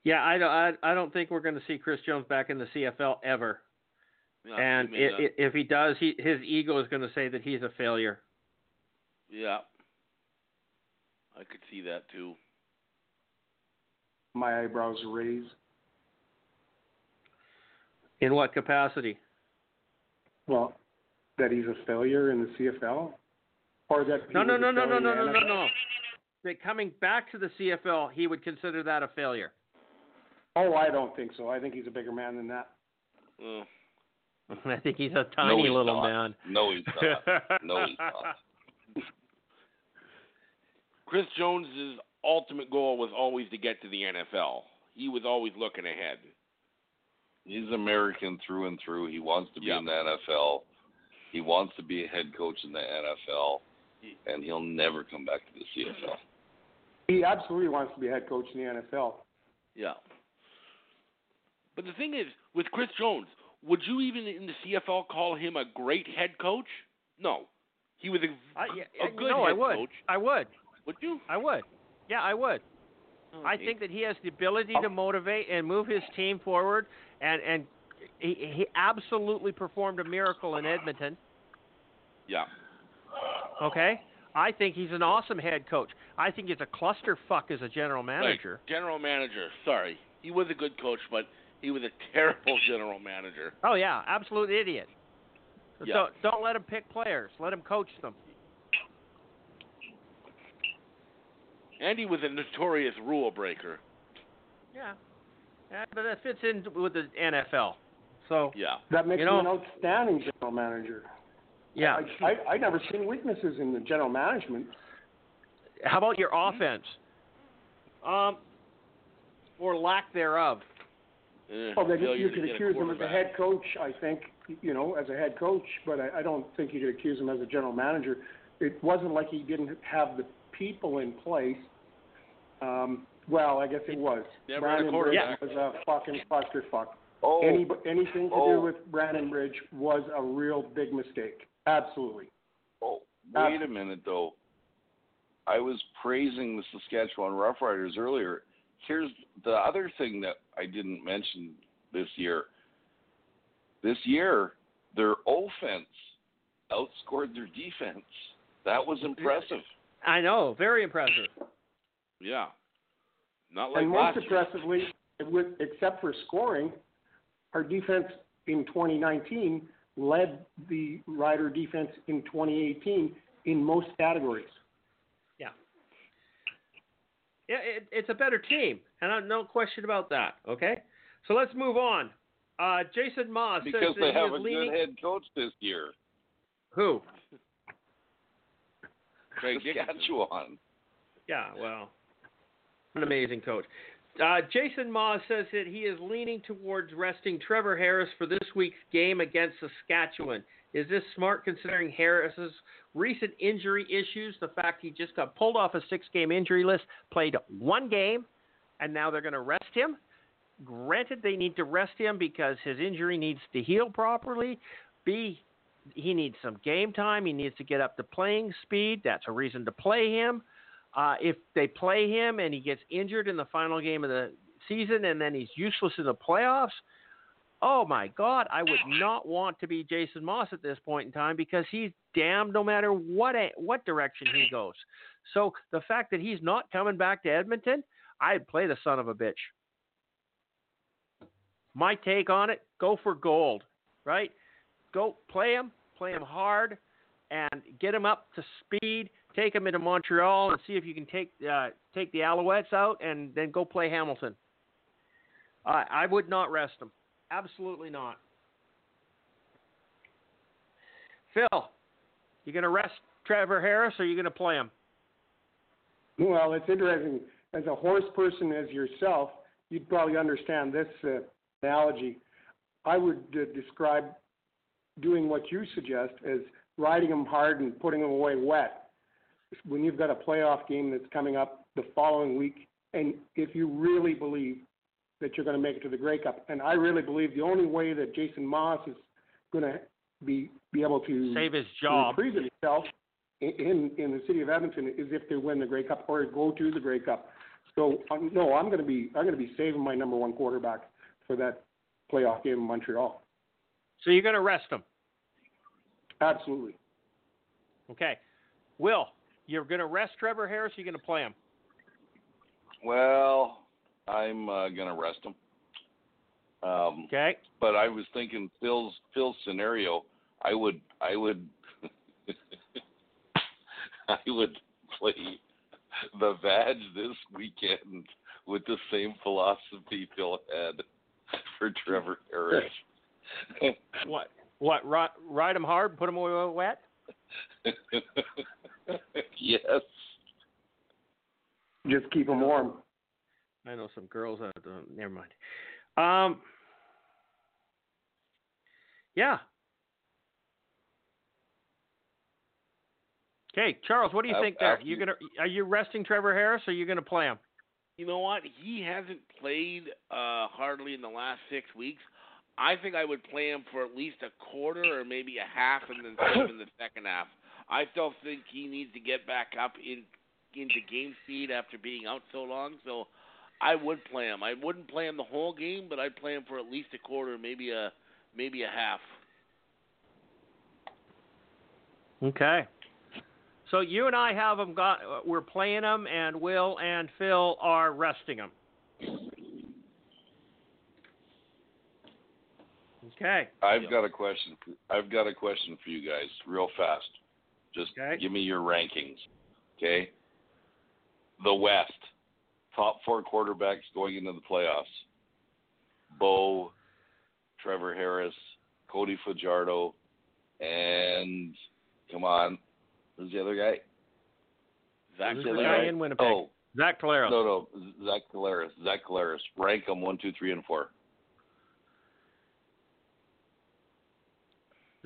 Yeah, I don't. I, I don't think we're going to see Chris Jones back in the CFL ever. Yeah, and I mean, i i if he does, he his ego is going to say that he's a failure. yeah, I could see that too. My eyebrows raise. In what capacity? Well, that he's a failure in the CFL, or that he No, no, was no, a no, no, failure no, in no, the no, NFL. no. That coming back to the CFL, he would consider that a failure. Oh, I don't think so. I think he's a bigger man than that. Uh, I think he's a no, tiny he's little not. man. No, he's not. no, he's not. Chris Jones's ultimate goal was always to get to the NFL. He was always looking ahead. He's American through and through. He wants to be Yeah. in the NFL. He wants to be a head coach in the NFL, and he'll never come back to the CFL. He absolutely wants to be a head coach in the NFL. Yeah. But the thing is, with Chris Jones, would you even in the CFL call him a great head coach? No. He was a, I, yeah, a good no, head I would. coach. I would. Would you? I would. Yeah, I would. Oh, I think that he has the ability to motivate and move his team forward, and and he, he absolutely performed a miracle in Edmonton. Yeah. Okay, I think he's an awesome head coach. I think he's a clusterfuck as a general Right. manager. General manager. Sorry. he was a good coach, but he was a terrible general manager. Oh yeah, absolute idiot. So Yeah. Don't don't let him pick players. Let him coach them. And he was a notorious rule breaker. Yeah. Yeah but that fits in with the NFL. So Yeah. That makes You know- him an outstanding general manager. yeah. I, I I never seen weaknesses in the general management. How about your offense? Um, or lack thereof. Eh, Well, then failure you could accuse him as a head coach. I think you know as a head coach, but I, I don't think you could accuse him as a general manager. It wasn't like he didn't have the people in place. Um, well, I guess it was. Never had a Brandon Bridge quarterback. was a fucking clusterfuck. Oh, Any anything to Oh. do with Brandon Bridge was a real big mistake. Absolutely. oh, wait a minute though. I was praising the Saskatchewan Roughriders earlier. Here's the other thing that I didn't mention this year. This year, their offense outscored their defense. That was impressive. I know, very impressive. Yeah. Not like and most last year. impressively, with, except for scoring, our defense in 2019 led the Rider defense in 2018 in most categories. Yeah, it, it's a better team, and I, no question about that. Okay, so let's move on. Uh, Jason Maas Because says they have is a leaning. good head coach this year. Who? Craig Dickenson. Saskatchewan. Yeah, well, an amazing coach. Uh, Jason Maas says that he is leaning towards resting Trevor Harris for this week's game against Saskatchewan. Is this smart considering Harris's recent injury issues? The fact he just got pulled off a six game injury list, played one game, and now they're going to rest him? Granted, they need to rest him because his injury needs to heal properly. B, he needs some game time. He needs to get up to playing speed. That's a reason to play him. Uh, if they play him and he gets injured in the final game of the season and then he's useless in the playoffs, oh my God, I would not want to be Jason Maas at this point in time because he's damned no matter what what direction he goes. So the fact that he's not coming back to Edmonton, I'd play the son of a bitch. My take on it: go for gold, right? Go play him, play him hard, and get him up to speed. Take them into Montreal and see if you can take uh, take the Alouettes out, and then go play Hamilton. I I would not rest them. Absolutely not. Phil, you going to rest Trevor Harris, or are you going to play him? Well, it's interesting. As a horse person, as yourself, you'd probably understand this uh, analogy. I would uh, describe doing what you suggest as riding them hard and putting them away wet. When you've got a playoff game that's coming up the following week, and if you really believe that you're going to make it to the Grey Cup, and I really believe the only way that Jason Maas is going to be be able to Save his job. reprieve himself in, in in the city of Edmonton is if they win the Grey Cup or go to the Grey Cup. So um, no, I'm going to be I'm going to be saving my number one quarterback for that playoff game in Montreal. So you're going to rest him. Absolutely. Okay. Will, you're going to rest Trevor Harris, or you're going to play him? Well, I'm uh, gonna rest him. Um, Okay. but I was thinking Phil's Phil's scenario. I would I would I would play the Vag this weekend with the same philosophy Phil had for Trevor Harris. What? What? Ride, ride him hard, put him away wet? yes. Just keep them warm. I know some girls that uh, never mind. Um. Yeah. Okay, Charles, what do you Af- think there? after You you- gonna are you resting Trevor Harris, or are you gonna play him? You know what? He hasn't played uh, hardly in the last six weeks. I think I would play him for at least a quarter or maybe a half, and then save him in the second half. I still think he needs to get back up in into game speed after being out so long. So I would play him. I wouldn't play him the whole game, but I'd play him for at least a quarter, maybe a maybe a half. Okay. So you and I have them got. uh, We're playing them, and Will and Phil are resting them. Okay. I've got a question. I've got a question for you guys, real fast. Just Okay. give me your rankings, okay? The West, top four quarterbacks going into the playoffs: Bo, Trevor Harris, Cody Fajardo, and come on, who's the other guy? Zach Who's the the other guy Taylor. in Winnipeg? Oh, Zach Collaros. no, no, Zach Collaros. Zach Collaros. Rank them one, two, three, and four.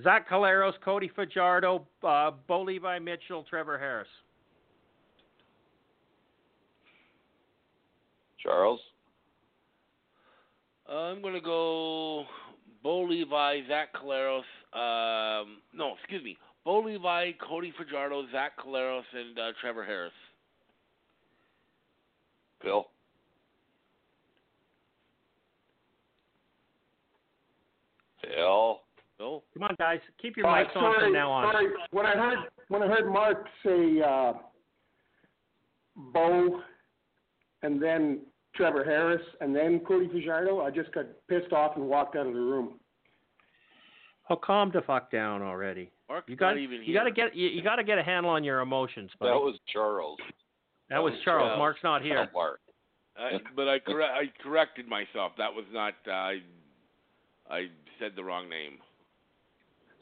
Zach Collaros, Cody Fajardo, uh, Bo Levi Mitchell, Trevor Harris. Charles. I'm gonna go Bo Levi, Zach Collaros. Um, no, excuse me. Bo Levi, Cody Fajardo, Zach Collaros, and uh, Trevor Harris. Bill? Phil. Bill. Come on, guys, keep your Uh, mics on sorry, from now on. Sorry, when I heard when I heard Mark say uh, Bo, and then Trevor Harris, and then Cody Fajardo, I just got pissed off and walked out of the room. Oh, calm the fuck down already. Mark's You got even you here. got to get you, you got to get a handle on your emotions. Buddy. That was Charles. That was was Charles. Charles. Mark's not here. Not Mark. I, but I, corre- I corrected myself. That was not. Uh, I I said the wrong name.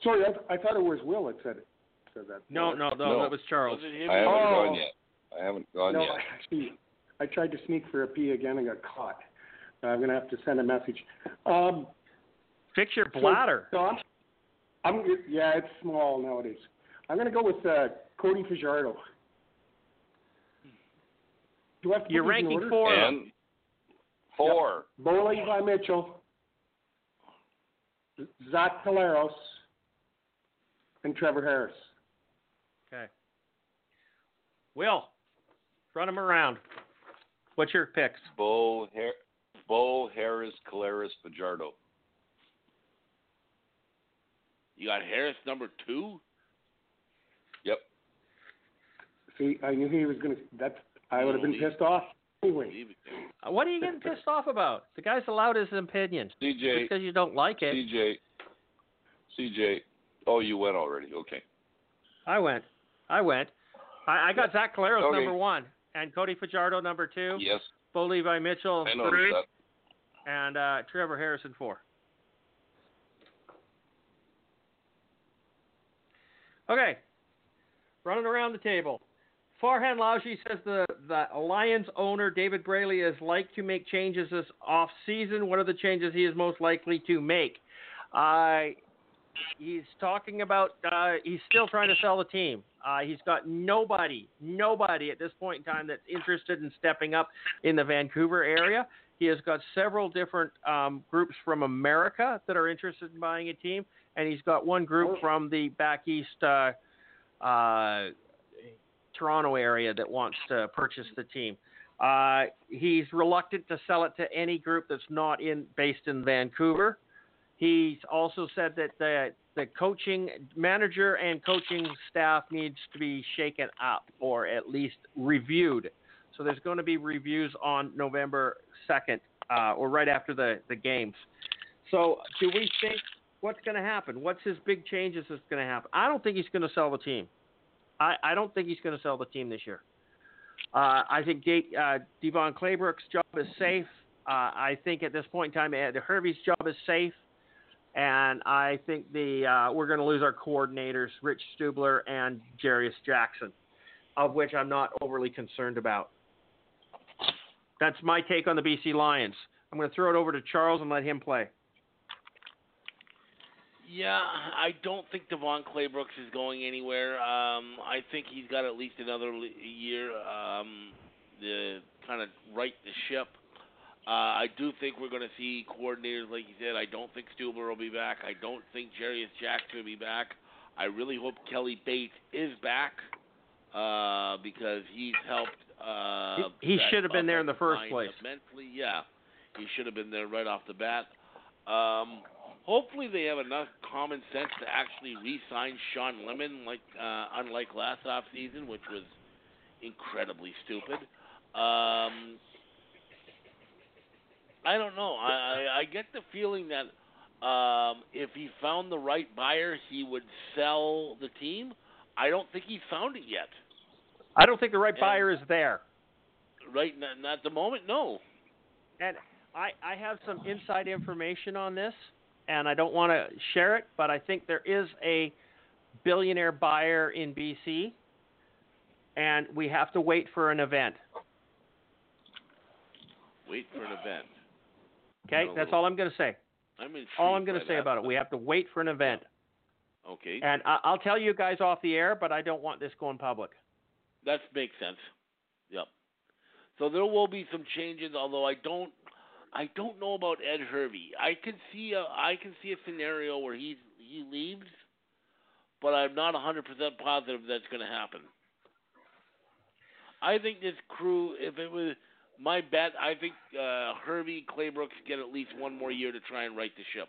Sorry, I, I thought it was Will that said it. Said that. No, no, no, No. that was Charles. Was it him? I haven't Oh. gone yet. I haven't gone No, yet. actually, I tried to sneak for a pee again and got caught. I'm gonna have to send a message. Um, Fix your so- bladder. So I'm, I'm, yeah, it's small nowadays. I'm gonna go with uh, Cody Fajardo. Do I have to You're put these in ranking order? four. And four. Bo Levi Mitchell, Zach Collaros, and Trevor Harris. Okay. Will, run them around. What's your picks? Bo, Har- Bo Harris, Collaros, Fajardo. You got Harris number two. Yep. See, I knew he was gonna. That's. I would have been pissed off anyway. Leave it there. Uh, What are you getting pissed off about? The guy's allowed his opinion. Just CJ. because you don't like it. CJ. CJ. Oh, you went already. Okay. I went. I went. I, I got Zach Collaros Okay. number one and Cody Fajardo number two. Yes, Bo Levi Mitchell I three, that. and uh, Trevor Harrison four. Okay, running around the table. Farhan Lalji says the, the Lions owner David Braley is like to make changes this off season. What are the changes he is most likely to make? Uh, he's talking about uh, he's still trying to sell the team. Uh, he's got nobody, nobody at this point in time that's interested in stepping up in the Vancouver area. He has got several different um, groups from America that are interested in buying a team, and he's got one group from the back east uh, uh, Toronto area that wants to purchase the team. Uh, he's reluctant to sell it to any group that's not in based in Vancouver. He's also said that the the coaching manager and coaching staff needs to be shaken up or at least reviewed. So there's going to be reviews on November 2nd uh, or right after the, the games. So do we think what's going to happen? What's his big changes that's going to happen? I don't think he's going to sell the team. I, I don't think he's going to sell the team this year. Uh, I think uh, DeVone Claybrooks' job is safe. Uh, I think at this point in time, Hervey's job is safe. And I think the uh, we're going to lose our coordinators, Rich Stubler and Jarious Jackson, of which I'm not overly concerned about. That's my take on the BC Lions. I'm going to throw it over to Charles and let him play. Yeah, I don't think DeVone Claybrooks is going anywhere. Um, I think he's got at least another year um, to kind of right the ship. Uh, I do think we're going to see coordinators, like you said. I don't think Stubler will be back. I don't think Jarious Jackson will be back. I really hope Kelly Bates is back uh, because he's helped. Uh, He- he should have been there in the first place. Immensely, yeah, he should have been there right off the bat. Um, hopefully, they have enough common sense to actually re-sign Shawn Lemon, like uh, unlike last off season, which was incredibly stupid. Um, I don't know. I, I I get the feeling that Um, if he found the right buyer, he would sell the team. I don't think he found it yet. I don't think the right And- buyer is there. Right not, not at the moment, no. And I, I have some inside information on this, and I don't want to share it, but I think there is a billionaire buyer in BC, and we have to wait for an event. Wait for an event. Okay, that's all I'm going to say. I'm All I'm going to say that, about it. We have to wait for an event, Okay, and I, I'll tell you guys off the air, but I don't want this going public. that makes sense. Yep. So there will be some changes, although I don't, I don't know about Ed Hervey. I can see a, I can see a scenario where he he leaves, but I'm not 100% positive that's going to happen. I think this crew, if it was my bet, I think uh, Hervey Claybrooks get at least one more year to try and right the ship.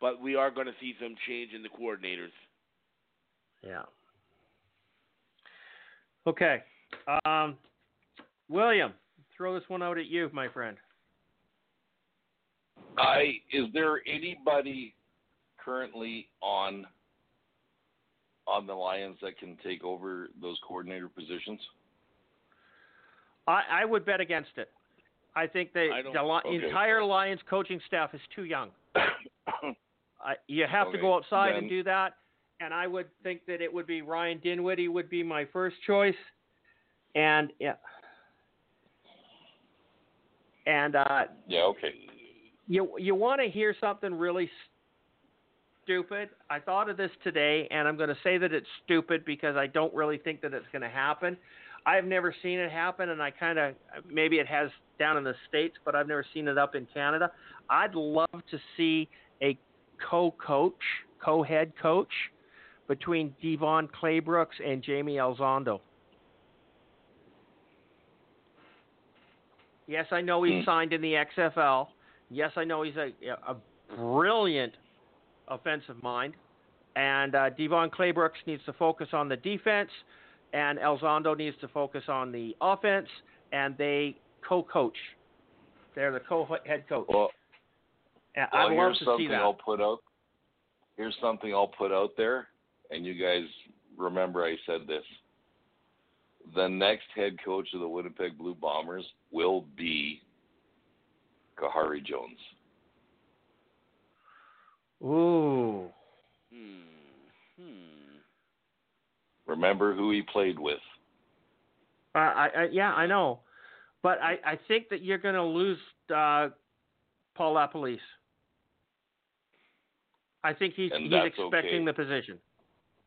But we are going to see some change in the coordinators. Yeah. Okay. Um, William, throw this one out at you, my friend. I is there anybody currently on on the Lions that can take over those coordinator positions? I, I would bet against it. I think the, I the okay. entire Lions coaching staff is too young. I, you have to go outside then- and do that. And I would think that it would be Ryan Dinwiddie would be my first choice. And yeah. And uh, yeah, okay. you you want to hear something really stupid? I thought of this today, and I'm going to say that it's stupid because I don't really think that it's going to happen. I've never seen it happen, and I kind of maybe it has down in the states, but I've never seen it up in Canada. I'd love to see a co-coach, co-head coach between DeVone Claybrooks and Jaime Elizondo. Yes, I know he's Hmm. signed in the XFL. Yes, I know he's a, a brilliant offensive mind. And uh, DeVone Claybrooks needs to focus on the defense, and Elizondo needs to focus on the offense, and they co-coach. They're the co-head coach. Well, And well I'd love here's to something see that. I'll put out. Here's something I'll put out there, and you guys remember I said this. The next head coach of the Winnipeg Blue Bombers will be Khari Jones. Ooh. Hmm. Hmm. Remember who he played with. Uh, I, I yeah, I know, but I, I think that you're going to lose uh, Paul LaPolice. I think he's he's expecting okay. the position.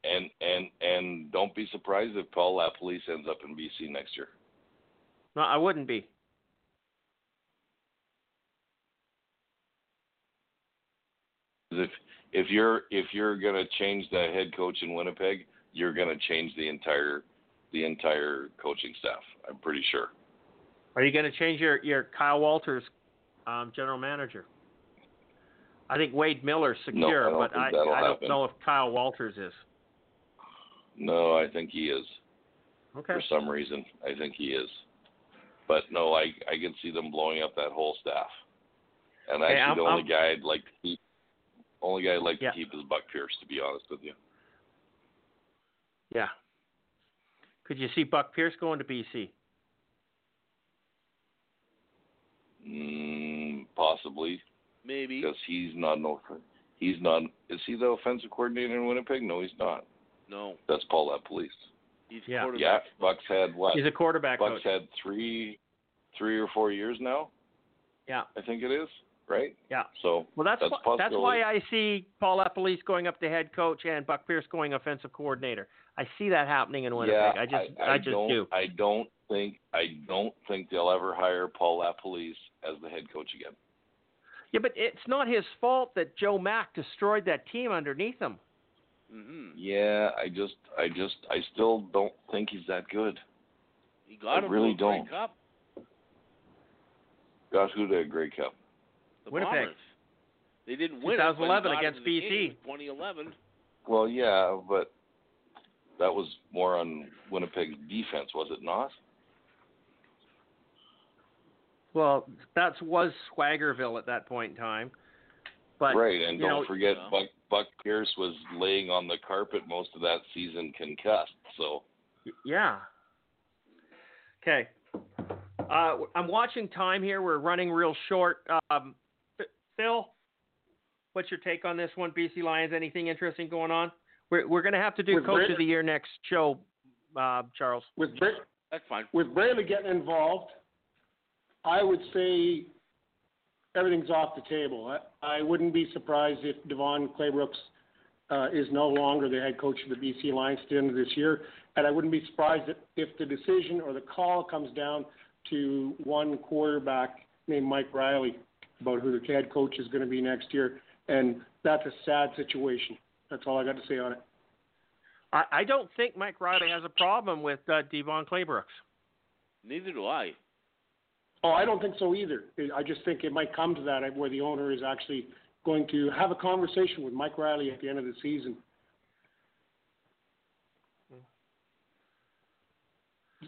And and and don't be surprised if Paul LaPolice ends up in BC next year. No, I wouldn't be. If if you're if you're gonna change the head coach in Winnipeg, you're gonna change the entire the entire coaching staff. I'm pretty sure. Are you going to change your your Kyle Walters um, general manager? I think Wade Miller's secure, I but I I don't happen. know if Kyle Walters is. No, I think he is Okay. for some reason. I think he is. But no, I I can see them blowing up that whole staff. And Hey, I'm- the only I'm- guy I'd like to keep, only guy I'd like Yeah. to keep is Buck Pierce. To be honest with you. Yeah. Could you see Buck Pierce going to BC? Mm, possibly Maybe. because he's not no. He's not. Is he the offensive coordinator in Winnipeg? No, he's not. No. That's Paul LaPolice. He's Yeah. Yeah. Bucks had what? He's a quarterback Bucks coach. had three, three or four years now. Yeah. I think it is right. Yeah. So Well, that's That's wh- that's why. I see Paul LaPolice going up to head coach and Buck Pierce going offensive coordinator. I see that happening in Winnipeg. yeah, I just I, just don't, do. I don't think I don't think they'll ever hire Paul LaPolice as the head coach again. Yeah, but it's not his fault that Joe Mack destroyed that team underneath him. hmm Yeah, I just, I just, I still don't think he's that good. He got I him really to a Grey don't. Cup. Got who to a Grey Cup? The Winnipeg. Bombers. They didn't win. it, 2011 against him to the BC. 2011. Well, yeah, but that was more on Winnipeg's defense, was it not? Well, that was Swaggerville at that point in time. But right, and don't know, forget yeah. Buck Buck Pierce was laying on the carpet most of that season concussed. So Yeah. Okay. Uh, I'm watching time here. We're running real short. Um, F- Phil, what's your take on this one? BC Lions, anything interesting going on? We're, we're going to have to do With Coach Bra- of the Year next show, uh, Charles. With Bra- That's fine. with Braley getting involved, I would say everything's off the table. I, I wouldn't be surprised if DeVone Claybrooks uh, is no longer the head coach of the BC Lions at the end of this year, and I wouldn't be surprised if, if the decision or the call comes down to one quarterback named Mike Reilly about who the head coach is going to be next year, and that's a sad situation. That's all I got to say on it. I, I don't think Mike Reilly has a problem with uh, DeVone Claybrooks. Neither do I. Oh, I don't think so either. I just think it might come to that where the owner is actually going to have a conversation with Mike Reilly at the end of the season.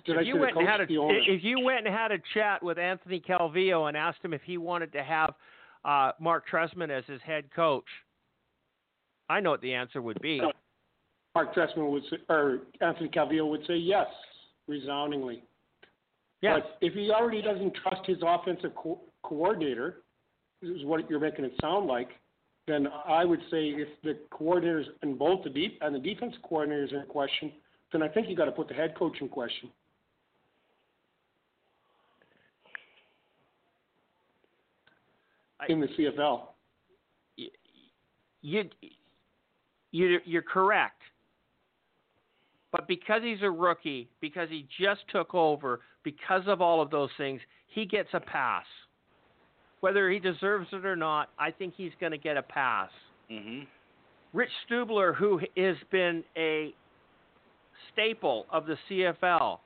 Did if say you went and had a, if you went and had a chat with Anthony Calvillo and asked him if he wanted to have uh, Marc Trestman as his head coach, I know what the answer would be. Marc Trestman would say, or Anthony Calvillo would say yes, resoundingly. Yes. But if he already doesn't trust his offensive co- coordinator, this is what you're making it sound like, then I would say if the coordinators and both the deep and the defense coordinators are in question, then I think you got to put the head coach in question. In the CFL. you you you're correct. But because he's a rookie, because he just took over, because of all of those things, he gets a pass. Whether he deserves it or not, I think he's going to get a pass. Mhm. Rich Stubler, who has been a staple of the CFL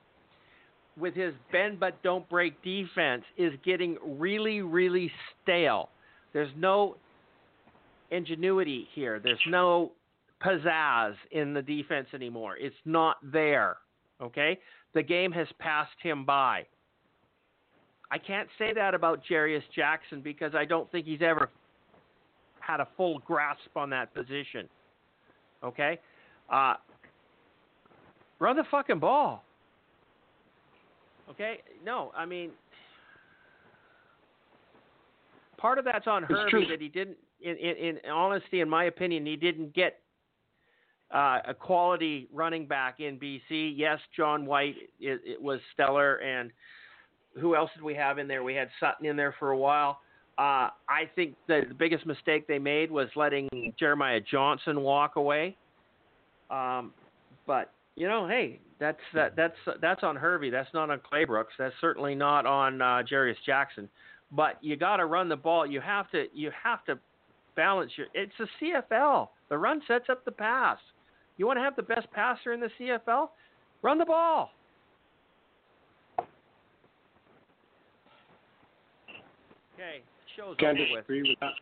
with his bend but don't break defense, is getting really, really stale. There's no ingenuity here. There's no pizzazz in the defense anymore. It's not there. Okay? The game has passed him by. I can't say that about Jarius Jackson because I don't think he's ever had a full grasp on that position. Okay? Uh, run the fucking ball. Okay? No, I mean, part of that's on Hervey that he didn't, in, in, in honesty, in my opinion, he didn't get uh, a quality running back in BC. Yes, John White it, it was stellar, and who else did we have in there? We had Sutton in there for a while. Uh, I think the, the biggest mistake they made was letting Jeremiah Johnson walk away. Um, but you know, hey, that's that, that's that's on Hervey. That's not on Claybrooks. That's certainly not on uh, Jarious Jackson. But you got to run the ball. You have to you have to balance your. It's a CFL. The run sets up the pass. You want to have the best passer in the CFL? Run the ball. Okay, show's Can't over with. with that.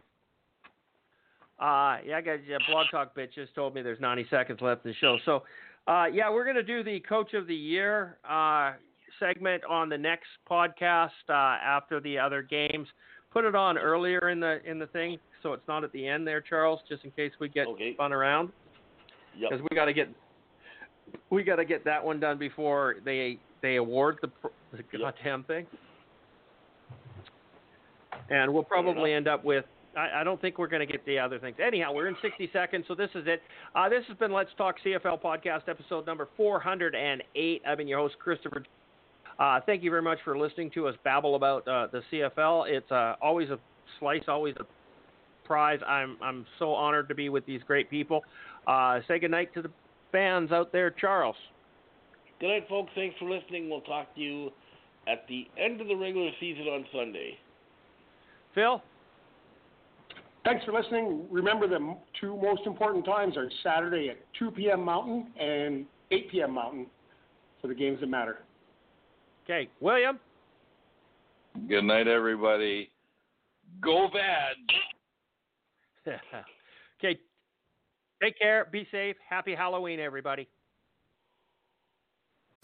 Uh, yeah, I got yeah, Blog Talk bitch just told me there's 90 seconds left in the show. So, uh, yeah, we're going to do the Coach of the Year uh, segment on the next podcast uh, after the other games. Put it on earlier in the in the thing, so it's not at the end there, Charles, just in case we get Okay. spun around. Yep. Because we got to get we got to get that one done before they they award the, the Yep. goddamn thing. And we'll probably end up with. I, I don't think we're going to get the other things. Anyhow, we're in 60 seconds, so this is it. Uh, this has been Let's Talk CFL podcast episode number 408. I've been your host, Christopher. Uh, thank you very much for listening to us babble about uh, the CFL. It's uh, always a slice, always a prize. I'm I'm so honored to be with these great people. Uh, say goodnight to the fans out there, Charles. Good night, folks. Thanks for listening. We'll talk to you at the end of the regular season on Sunday. Phil. Thanks for listening. Remember, the two most important times are Saturday at 2 p.m. Mountain and 8 p.m. Mountain for the games that matter. Okay, William. good night, everybody. Go bad. okay, take care. Be safe. Happy Halloween, everybody.